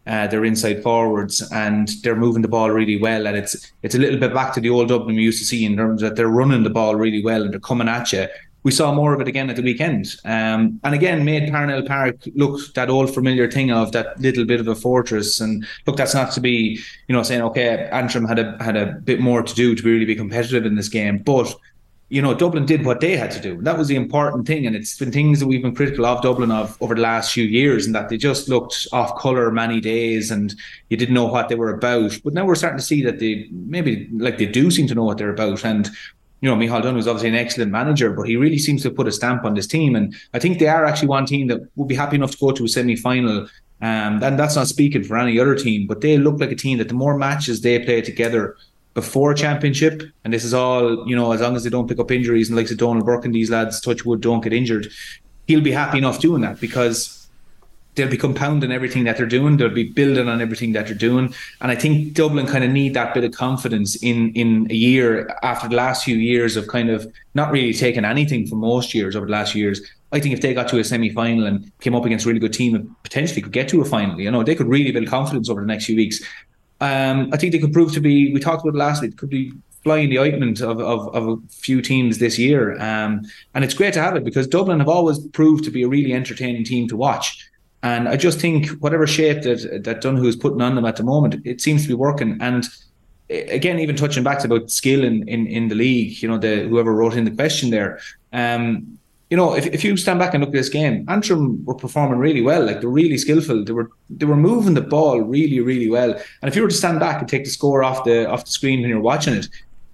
uh, their inside forwards, and they're moving the ball really well. And it's it's a little bit back to the old Dublin we used to see in terms that they're running the ball really well and they're coming at you. We saw more of it again at the weekend, um, and again made Parnell Park look that old familiar thing of that little bit of a fortress. And look, that's not to be you know saying okay, Antrim had a had a bit more to do to really be competitive in this game, but you know, Dublin did what they had to do. And That was the important thing. And it's been things that we've been critical of Dublin of over the last few years and that they just looked off colour many days and you didn't know what they were about. But now we're starting to see that they maybe like they do seem to know what they're about. And, you know, Micheál Dunne was obviously an excellent manager, but he really seems to put a stamp on this team. And I think they are actually one team that would be happy enough to go to a semi final. Um, and that's not speaking for any other team, but they look like a team that the more matches they play together, before championship, and this is all you know, as long as they don't pick up injuries and like Donal Burke and these lads, touch wood, don't get injured, he'll be happy enough doing that because they'll be compounding everything that they're doing. They'll be building on everything that they're doing, and I think Dublin kind of need that bit of confidence in in a year after the last few years of kind of not really taking anything from most years over the last years. I think if they got to a semi final and came up against a really good team and potentially could get to a final, you know, they could really build confidence over the next few weeks. Um, I think they could prove to be. We talked about it last week. Could be flying the ointment of, of, of a few teams this year, um, and it's great to have it because Dublin have always proved to be a really entertaining team to watch. And I just think whatever shape that that Donoghue is putting on them at the moment, it seems to be working. And again, even touching back to about skill in, in, in the league, you know, the whoever wrote in the question there, um, you know, if, if you stand back and look at this game, Antrim were performing really well. Like they're really skillful. They were they were moving the ball really, really well. And if you were to stand back and take the score off the off the screen when you're watching it,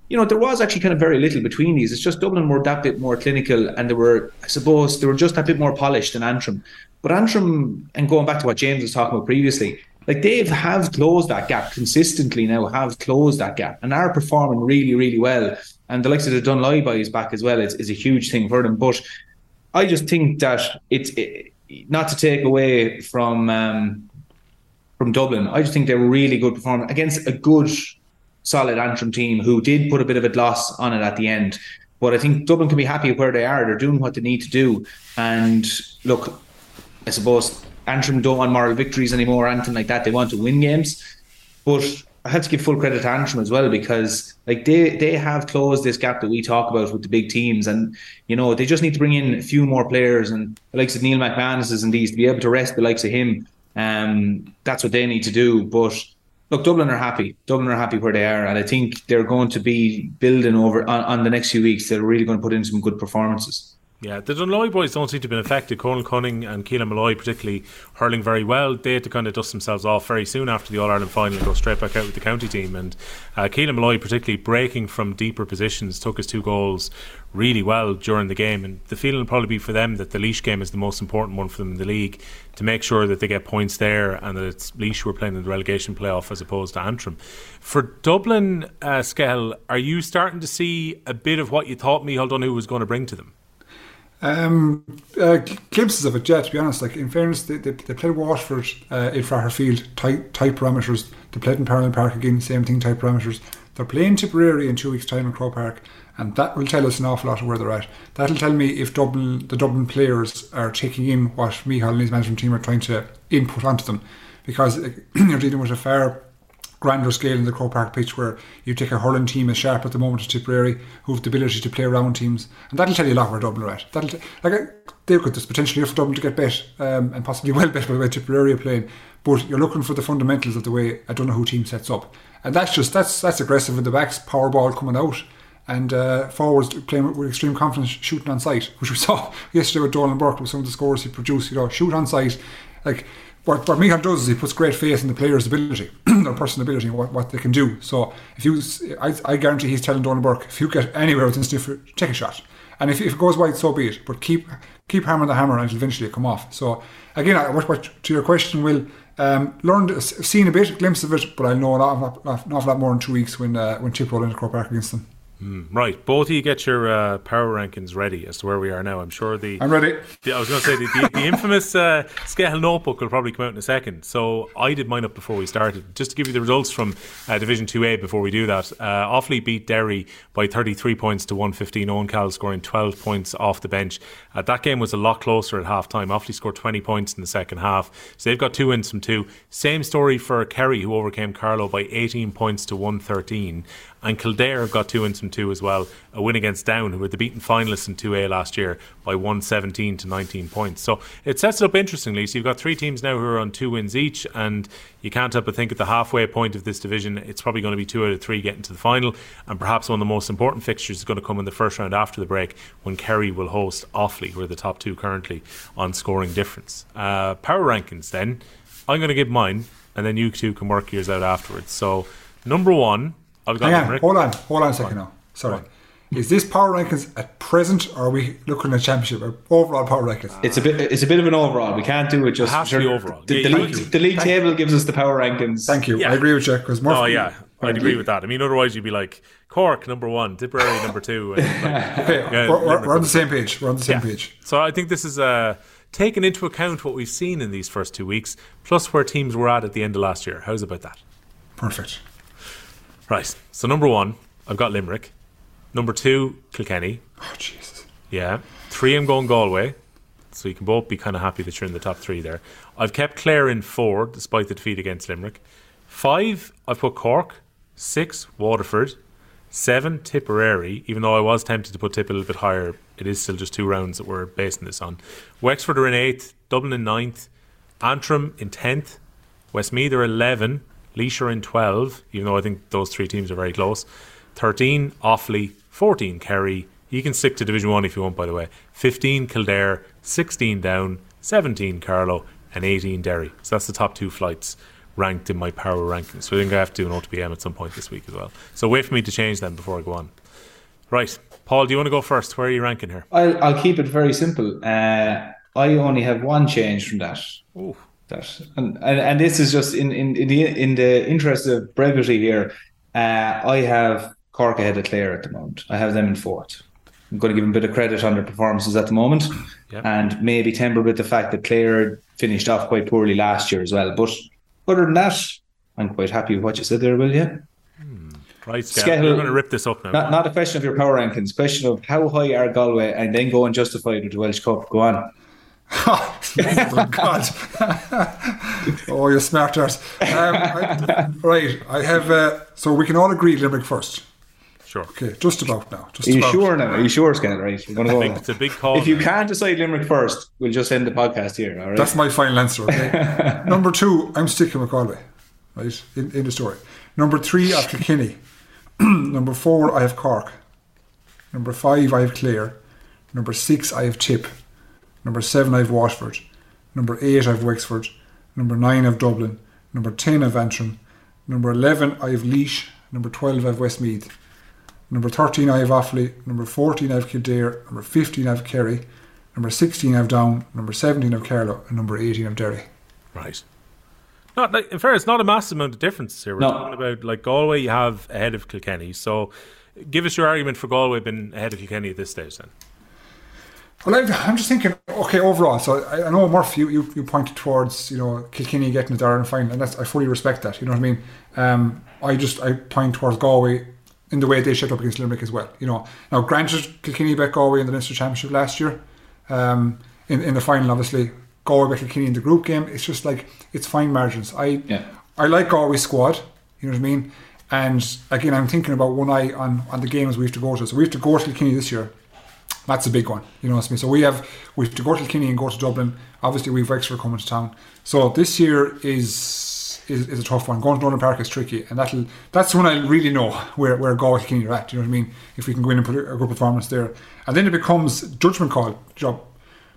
you know, there was actually kind of very little between these. It's just Dublin were that bit more clinical and they were, I suppose, they were just a bit more polished than Antrim. But Antrim, and going back to what James was talking about previously, like they've have closed that gap consistently now, have closed that gap and are performing really, really well. And the likes of the Dunloy boys back as well is, is a huge thing for them. But I just think that it's it, not to take away from um, from Dublin. I just think they were really good performance against a good, solid Antrim team who did put a bit of a gloss on it at the end. But I think Dublin can be happy where they are. They're doing what they need to do. And look, I suppose Antrim don't want moral victories anymore, or anything like that. They want to win games. But I have to give full credit to Antrim as well because like they they have closed this gap that we talk about with the big teams, and you know they just need to bring in a few more players and the likes of Neil McManus and these to be able to rest the likes of him. Um, that's what they need to do. But look, Dublin are happy. Dublin are happy where they are, and I think they're going to be building over on, on the next few weeks. They're really going to put in some good performances. Yeah, the Dunloy boys don't seem to have been affected. Conal Cunning and Keelan Molloy, particularly, hurling very well. They had to kind of dust themselves off very soon after the All Ireland final and go straight back out with the county team. And uh, Keelan Molloy, particularly breaking from deeper positions, took his two goals really well during the game. And the feeling will probably be for them that the Laois game is the most important one for them in the league to make sure that they get points there and that it's Laois who are playing in the relegation playoff as opposed to Antrim. For Dublin, uh, Skell, are you starting to see a bit of what you thought Micheál Donoghue was going to bring to them? Um, uh, glimpses of it, yeah. To be honest, like in fairness, they, they, they played Waterford uh, in Fraher Field, tight tight parameters. They played in Parnell Park again, same thing, tight parameters. They're playing Tipperary in two weeks' time in Croke Park, and that will tell us an awful lot of where they're at. That'll tell me if Dublin, the Dublin players are taking in what Micheál and his management team are trying to input onto them, because you're dealing with a far grander scale in the Croke Park pitch where you take a hurling team as sharp at the moment as Tipperary who have the ability to play around teams. And that'll tell you a lot where Dublin are at. That'll t- like uh, they've got this potential here for Dublin to get bet um, and possibly well bet by the way Tipperary are playing. But you're looking for the fundamentals of the way I don't know who team sets up. And that's just that's that's aggressive in the backs power ball coming out and uh, forwards playing with extreme confidence shooting on sight which we saw yesterday with Donal Burke with some of the scores he produced you know shoot on sight like what, what Micheál does is he puts great faith in the player's ability, their personal ability, what, what they can do. So if you, I, I guarantee he's telling Donal Burke, if you get anywhere within Stiffer, take a shot. And if, if it goes wide, so be it. But keep keep hammering the hammer until eventually come off. So again, what, what, to your question, Will, um, learned, seen a bit, a glimpse of it, but I know an awful, lot, an awful lot more in two weeks when uh, when Tipp roll into Croke Park against them. Mm, right, both of you get your uh, power rankings ready as to where we are now. I'm sure the I'm ready. The, I was going to say the, the, the infamous uh, Skell notebook will probably come out in a second. So I did mine up before we started. Just to give you the results from uh, Division Two A before we do that, uh, Offaly beat Derry by 33 points to 115. Owen Cal scoring 12 points off the bench. Uh, that game was a lot closer at half time. Offaly scored 20 points in the second half, so they've got two wins from two. Same story for Kerry, who overcame Carlow by 18 points to 113. And Kildare have got two wins from two as well. A win against Down, who were the beaten finalists in 2A last year by 117 to 19 points. So it sets it up interestingly. So you've got three teams now who are on two wins each, and you can't help but think at the halfway point of this division, it's probably going to be two out of three getting to the final. And perhaps one of the most important fixtures is going to come in the first round after the break when Kerry will host Offaly, who are the top two currently on scoring difference. Uh, power rankings then. I'm going to give mine, and then you two can work yours out afterwards. So, number one, I've got Hang on, hold on, hold on a second now. Sorry. Is this power rankings at present, or are we looking at championship or overall power rankings? It's a bit. It's a bit of an overall. We can't do it just. It has to be overall. The, Yeah, the league, the league table gives us the power rankings. Thank you. Yeah. I agree with you because more. Oh yeah, I'd agree with that. I mean, otherwise you'd be like Cork number one, Tipperary number two. And like, Okay, yeah, we're, we're, we're on the same page. We're on the same Yeah. page. So I think this is uh, taking into account what we've seen in these first two weeks, plus where teams were at at the end of last year. How's about that? Perfect. Right. So number one, I've got Limerick. Number two, Kilkenny. Oh Jesus. Yeah. Three, I'm going Galway. So you can both be kind of happy that you're in the top three there. I've kept Clare in four, despite the defeat against Limerick. Five, I've put Cork. Six, Waterford. Seven, Tipperary. Even though I was tempted to put Tip a little bit higher, it is still just two rounds that we're basing this on. Wexford are in eighth. Dublin in ninth. Antrim in tenth. Westmeath are 11. Laois are in 12, even though I think those three teams are very close. 13, Offaly. 14, Kerry. You can stick to Division 1 if you want, by the way. 15, Kildare. 16, Down. 17, Carlow. And 18, Derry. So that's the top two flights ranked in my power rankings. So I think I have to do an OTBM at some point this week as well. So wait for me to change them before I go on. Right. Paul, do you want to go first? Where are you ranking here? I'll, I'll keep it very simple. Uh, I only have one change from that. Ooh. That and, and and this is just in in in the in the interest of brevity here. Uh, I have Cork ahead of Clare at the moment. I have them in fourth. I'm going to give them a bit of credit on their performances at the moment, Yep. and maybe temper with the fact that Clare finished off quite poorly last year as well. But other than that, I'm quite happy with what you said there, Will. Yeah. Right, Scout. Skehill- You're going to rip this up now. Not, not a question of your power rankings, question of how high are Galway, and then go and justify it with the Walsh Cup. Go on. oh God! oh, you smart arse. Um, I, right, I have. Uh, so we can all agree Limerick first. Sure. Okay, just about now. Just Are you about. sure now? Are you sure, Scan? Right, you're going to go. Big- it's a big call. If you can't decide Limerick first, we'll just end the podcast here. All right. That's my final answer. Okay. Number two, I'm sticking with Galway. Right in, in the story. Number three, after have Kilkenny. Number four, I have Cork. Number five, I have Clare. Number six, I have Tip. Number seven, I have Waterford. Number eight, I have Wexford. Number nine, I have Dublin. Number ten, I have Antrim. Number eleven, I have Laois. Number twelve, I have Westmeath. Number thirteen, I have Offaly. Number fourteen, I have Kildare. Number fifteen, I have Kerry. Number sixteen, I have Down. Number seventeen, I have Carlow. And number eighteen, I have Derry. Right. Not like, in fairness, not a massive amount of difference here. We're No. talking about like Galway, you have ahead of Kilkenny. So, give us your argument for Galway being ahead of Kilkenny at this stage. Then, Well, I've, I'm just thinking, okay, overall. So I, I know Murphy, you, you, you pointed towards, you know, Kilkenny getting the Ireland final, and that's I fully respect that. You know what I mean? Um, I just I point towards Galway in the way they shaped up against Limerick as well. You know, now granted, Kilkenny beat Galway in the Leinster Championship last year, um, in in the final, obviously Galway beat Kilkenny in the group game. It's just like it's fine margins. I Yeah. I like Galway squad. You know what I mean? And again, I'm thinking about one eye on on the games we have to go to. So we have to go to Kilkenny this year. That's a big one. You know what I mean? So we have we have to go to Kilkenny and go to Dublin. Obviously, we have Wexford coming to town. So this year is is, is a tough one. Going to Nowlan Park is tricky, and that'll that's when I really know where where Galway Kilkenny are at. You know what I mean? If we can go in and put a good performance there, and then it becomes judgment call job,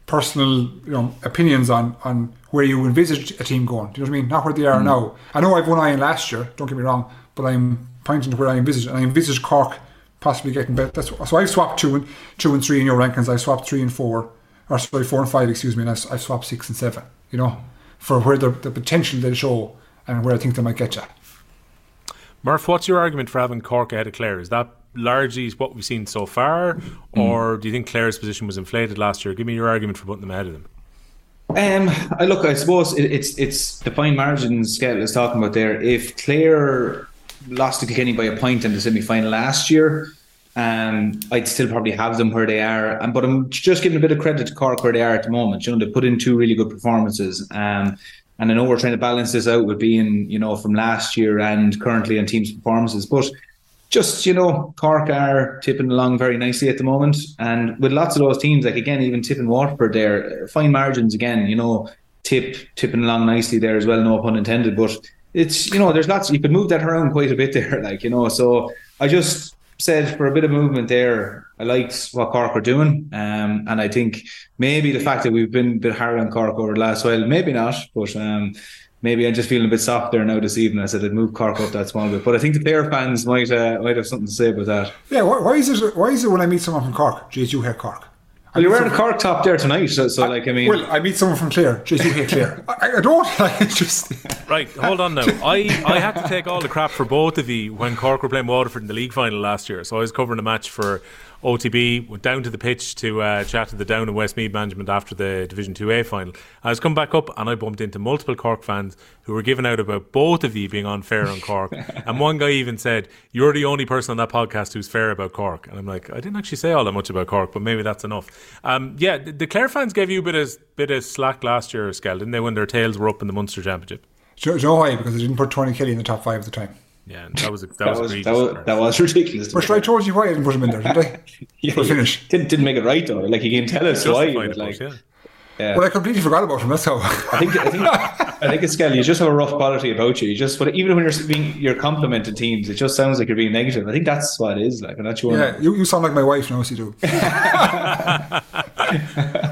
personal you know opinions on on where you envisage a team going. Do you know what I mean? Not where they are Mm. now. I know I've one eye in last year. Don't get me wrong, but I'm pointing to where I envisage, and I envisage Cork possibly getting better. That's so I've swapped two and two and three in your rankings. I swapped three and four, or sorry, four and five. Excuse me, and I've, I've swapped six and seven. You know, for where the, the potential they show and where I think they might get you. Murph, what's your argument for having Cork ahead of Clare? Is that largely what we've seen so far, or do you think Clare's position was inflated last year? Give me your argument for putting them ahead of them. Um, I look. I suppose it, it's it's the fine margins Skell is talking about there. If Clare lost to Kilkenny by a point in the semi final last year, um, I'd still probably have them where they are. Um, but I'm just giving a bit of credit to Cork where they are at the moment. You know, they put in two really good performances. Um, and I know we're trying to balance this out with being, you know, from last year and currently on teams' performances, but just you know, Cork are tipping along very nicely at the moment, and with lots of those teams, like again, even tipping Waterford there, fine margins again, you know, tip tipping along nicely there as well. No pun intended, but it's you know, there's lots you could move that around quite a bit there, like you know. So I just said for a bit of movement there, I liked what Cork are doing, um, and I think maybe the fact that we've been a bit hard on Cork over the last while, maybe not, but um, maybe I'm just feeling a bit softer now this evening. I said I'd move Cork up that small bit, but I think the player fans might uh, might have something to say about that. Yeah, why, why is it? Why is it when I meet someone from Cork? Jeez, you hate Cork. Well, you're wearing a Cork top there tonight, so, so like I mean, Well, I meet someone from Clare. Jeez, you hate Clare. I, I don't. Like, it's just. Right, hold on now. I, I had to take all the crap for both of you when Cork were playing Waterford in the league final last year. So I was covering a match for OTB, went down to the pitch to uh, chat to the Down and Westmeath management after the Division 2A final. I was coming back up and I bumped into multiple Cork fans who were giving out about both of you being unfair on Cork. and one guy even said, You're the only person on that podcast who's fair about Cork. And I'm like, I didn't actually say all that much about Cork, but maybe that's enough. Um, yeah, the, the Clare fans gave you a bit of, bit of slack last year, Skell, didn't they, when their tails were up in the Munster Championship? Do you know why? Because I didn't put Tony Kelly in the top five at the time. Yeah, that was a, that, that was, was that was, that was ridiculous. But I told you why I didn't put him in there, didn't I? yeah, For finish. Didn't, didn't make it right though. Like you can tell us why. But, like, but, yeah. Well, I completely forgot about him. That's how. I think I think I think it's Skelly. You just have a rough quality about you. You just, but even when you're being you're complimenting teams, it just sounds like you're being negative. I think that's what it is. Like I'm not sure. yeah, you, you sound like my wife now, as you do.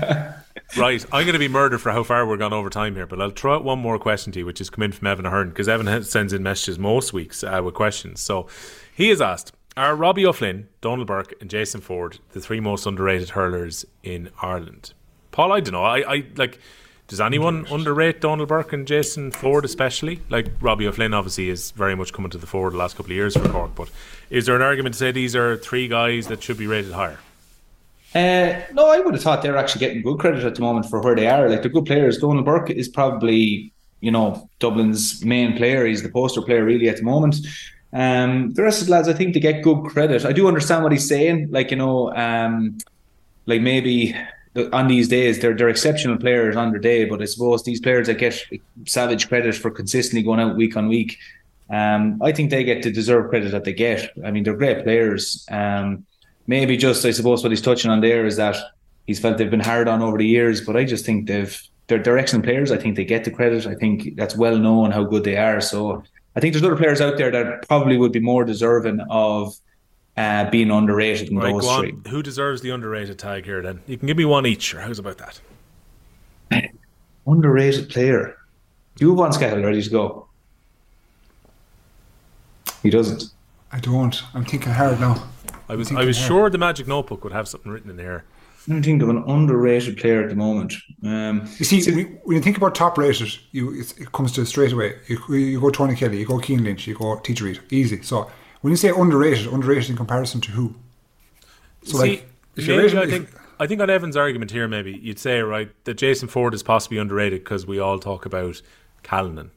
Right, I'm going to be murdered for how far we're gone over time here, but I'll throw out one more question to you, which has come in from Evan Ahern, because Evan sends in messages most weeks uh, with questions. So he has asked Are Robbie O'Flynn, Donal Burke, and Jason Forde the three most underrated hurlers in Ireland? Paul, I don't know. I, I like. Does anyone underrate Donal Burke and Jason Forde, especially? Like Robbie O'Flynn, obviously, is very much coming to the fore the last couple of years for Cork. But is there an argument to say these are three guys that should be rated higher? Uh, no, I would have thought they're actually getting good credit at the moment for where they are. Like they're good players. Donal Burke is probably, you know, Dublin's main player. He's the poster player really at the moment. Um, the rest of the lads, I think they get good credit. I do understand what he's saying. Like you know, um, like maybe on these days they're they're exceptional players on their day, but I suppose these players that get savage credit for consistently going out week on week. Um, I think they get the deserved credit that they get. I mean, they're great players. Um, maybe just I suppose what he's touching on there is that he's felt they've been hard on over the years, but I just think they've they're, they're excellent players. I think they get the credit. I think that's well known how good they are. So I think there's other players out there that probably would be more deserving of uh, being underrated than Right, those go on. three. Who deserves the underrated tag here then? You can give me one each, or how's about that? Underrated player. Do you have one Scattle ready to go? He doesn't. I don't. I'm thinking hard now. I was I'm I was sure the Magic Notebook would have something written in here. I don't think of an underrated player at the moment. Um, You see, when you, when you think about top rated, you it's, it comes to straight away. You, you go Tony Kelly, you go Cian Lynch, you go TJ Reid, easy. So when you say underrated, underrated in comparison to who? So See, like, if you maybe rate him- I if- think I think on Evan's argument here, maybe you'd say right that Jason Forde is possibly underrated because we all talk about Callanan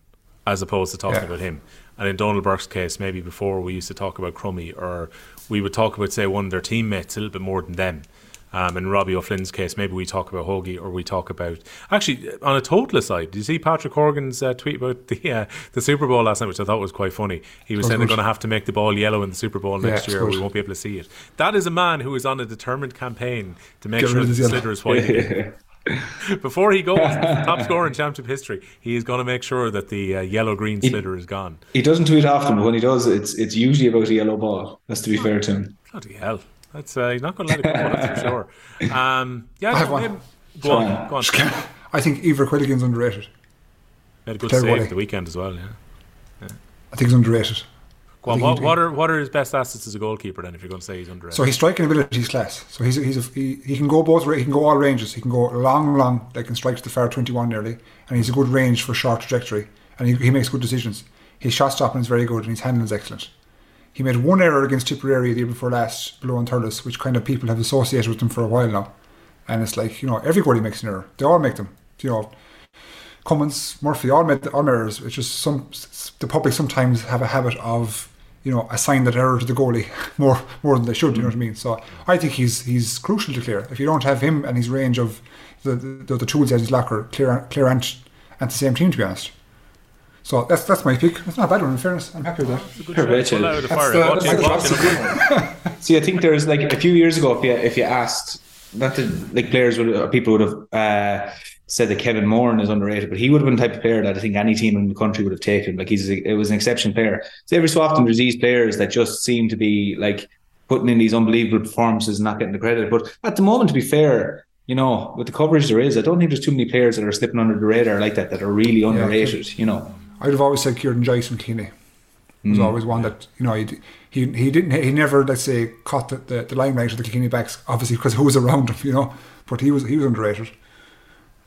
as opposed to talking Yeah. about him. And in Donal Burke's case, maybe before we used to talk about Crummey, or we would talk about, say, one of their teammates a little bit more than them. Um, in Robbie O'Flynn's case, maybe we talk about Hoagie or we talk about actually on a total aside. Did you see Patrick Horgan's uh, tweet about the uh, the Super Bowl last night, which I thought was quite funny? He was That's saying they're going to have to make the ball yellow in the Super Bowl Yeah, next it's year, or we won't be able to see it. That is a man who is on a determined campaign to make Get sure that of the the sliotar yellow. is white again. Before he goes, top scorer in championship history, he is going to make sure that the uh, yellow green sliotar is gone. He doesn't tweet often, but when he does, it's it's usually about a yellow ball. That's to be fair to him. Bloody hell. That's uh, he's not going to let it go. That's for sure. Um, yeah, I have no, one. him- Go on, go on. I think Eibhear Quilligan's underrated. Made a good Player save at the weekend as well. Yeah. yeah. I think he's underrated. I what, what are what are his best assets as a goalkeeper? Then, if you're going to say he's underrated. So his striking ability is class. So he's he's a, he, he can go both. He can go all ranges. He can go long, long. They can strike to the far twenty one nearly, and he's a good range for short trajectory. And he, he makes good decisions. His shot stopping is very good, and his handling is excellent. He made one error against Tipperary the year before last, below on Thurles, which kind of people have associated with him for a while now. And it's like you know everybody makes an error. They all make them. You know, Cummins, Murphy, all made all errors. It's just some the public sometimes have a habit of you know assign that error to the goalie more more than they should. You know what I mean? So I think he's he's crucial to Clare. If you don't have him and his range of the the, the tools as his locker, clear clear and and the same team to be honest. So that's that's my pick. That's not a bad one in fairness. I'm happy with that. Fair play to you. Pull out of the That's the- that's it, the watch job. it. See, I think there's like a few years ago, if you if you asked, not that like players would people would have uh, said that Kevin Moran is underrated, but he would have been the type of player that I think any team in the country would have taken. Like he's a, it was an exceptional player. So every so often there's these players that just seem to be like putting in these unbelievable performances and not getting the credit. But at the moment, to be fair. You know, with the coverage there is, I don't think there's too many players that are slipping under the radar like that that are really underrated. You know, I'd have always said Kieran Joyce from Keane. was Mm. always one that you know he he he didn't he never let's say caught the, the, the limelight of the Kilkenny backs obviously because who was around him you know but he was he was underrated.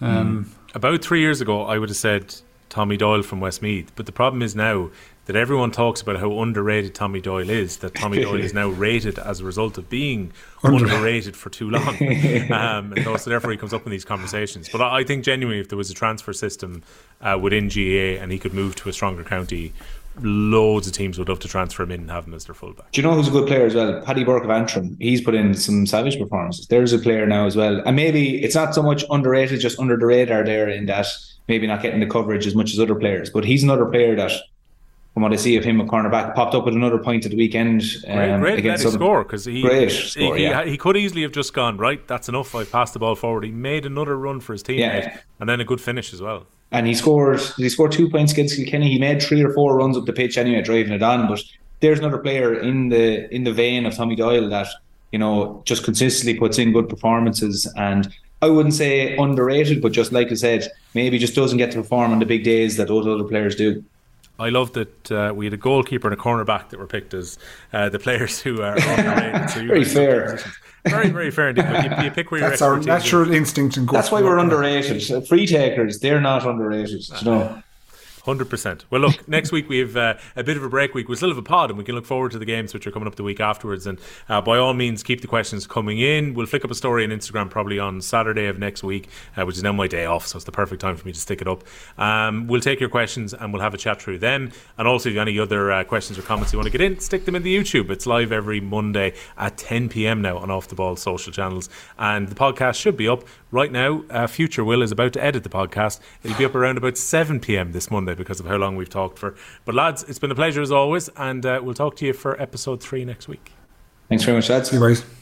Um, About three years ago, I would have said Tommy Doyle from Westmeath. But the problem is now that everyone talks about how underrated Tommy Doyle is, that Tommy Doyle is now rated as a result of being underrated for too long. um, and so therefore he comes up in these conversations. But I I think genuinely, if there was a transfer system uh, within GA and he could move to a stronger county, loads of teams would love to transfer him in and have him as their fullback. Do you know who's a good player as well? Paddy Burke of Antrim. He's put in some savage performances. There's a player now as well. And maybe it's not so much underrated, just under the radar there in that maybe not getting the coverage as much as other players. But he's another player that, from what I see of him, a cornerback, popped up with another point at the weekend. Um, great him some- score because he, Great he, score, he, yeah. he could easily have just gone right. That's enough. I passed the ball forward. He made another run for his teammate Yeah. and then a good finish as well. And he scored he scored two points against Kilkenny. He made three or four runs up the pitch anyway, driving it on. But there's another player in the in the vein of Tommy Doyle that you know just consistently puts in good performances and. I wouldn't say underrated, but just like I said, maybe just doesn't get to perform on the big days that those other players do. I love that uh, we had a goalkeeper and a cornerback that were picked as uh, the players who are underrated. Very were in some fair. positions. Very, very fair indeed. But you, you pick where your that's our expertise is. natural instinct and That's why we're underrated. Uh, Free takers, they're not underrated. You know. Hundred percent. Well, look, next week we have uh, a bit of a break week. We still have a pod, and we can look forward to the games which are coming up the week afterwards. And uh, by all means, keep the questions coming in. We'll flick up a story on Instagram probably on Saturday of next week, uh, which is now my day off, so it's the perfect time for me to stick it up. Um, we'll take your questions and we'll have a chat through them. And also, if you have any other uh, questions or comments you want to get in, stick them in the YouTube. It's live every Monday at 10 p.m. now on Off the Ball social channels, and the podcast should be up right now. Uh, Future Will is about to edit the podcast. It'll be up around about 7 p.m. this Monday because of how long we've talked for. But lads, it's been a pleasure as always, and uh, we'll talk to you for episode three next week. Thanks very much, lads. See you guys.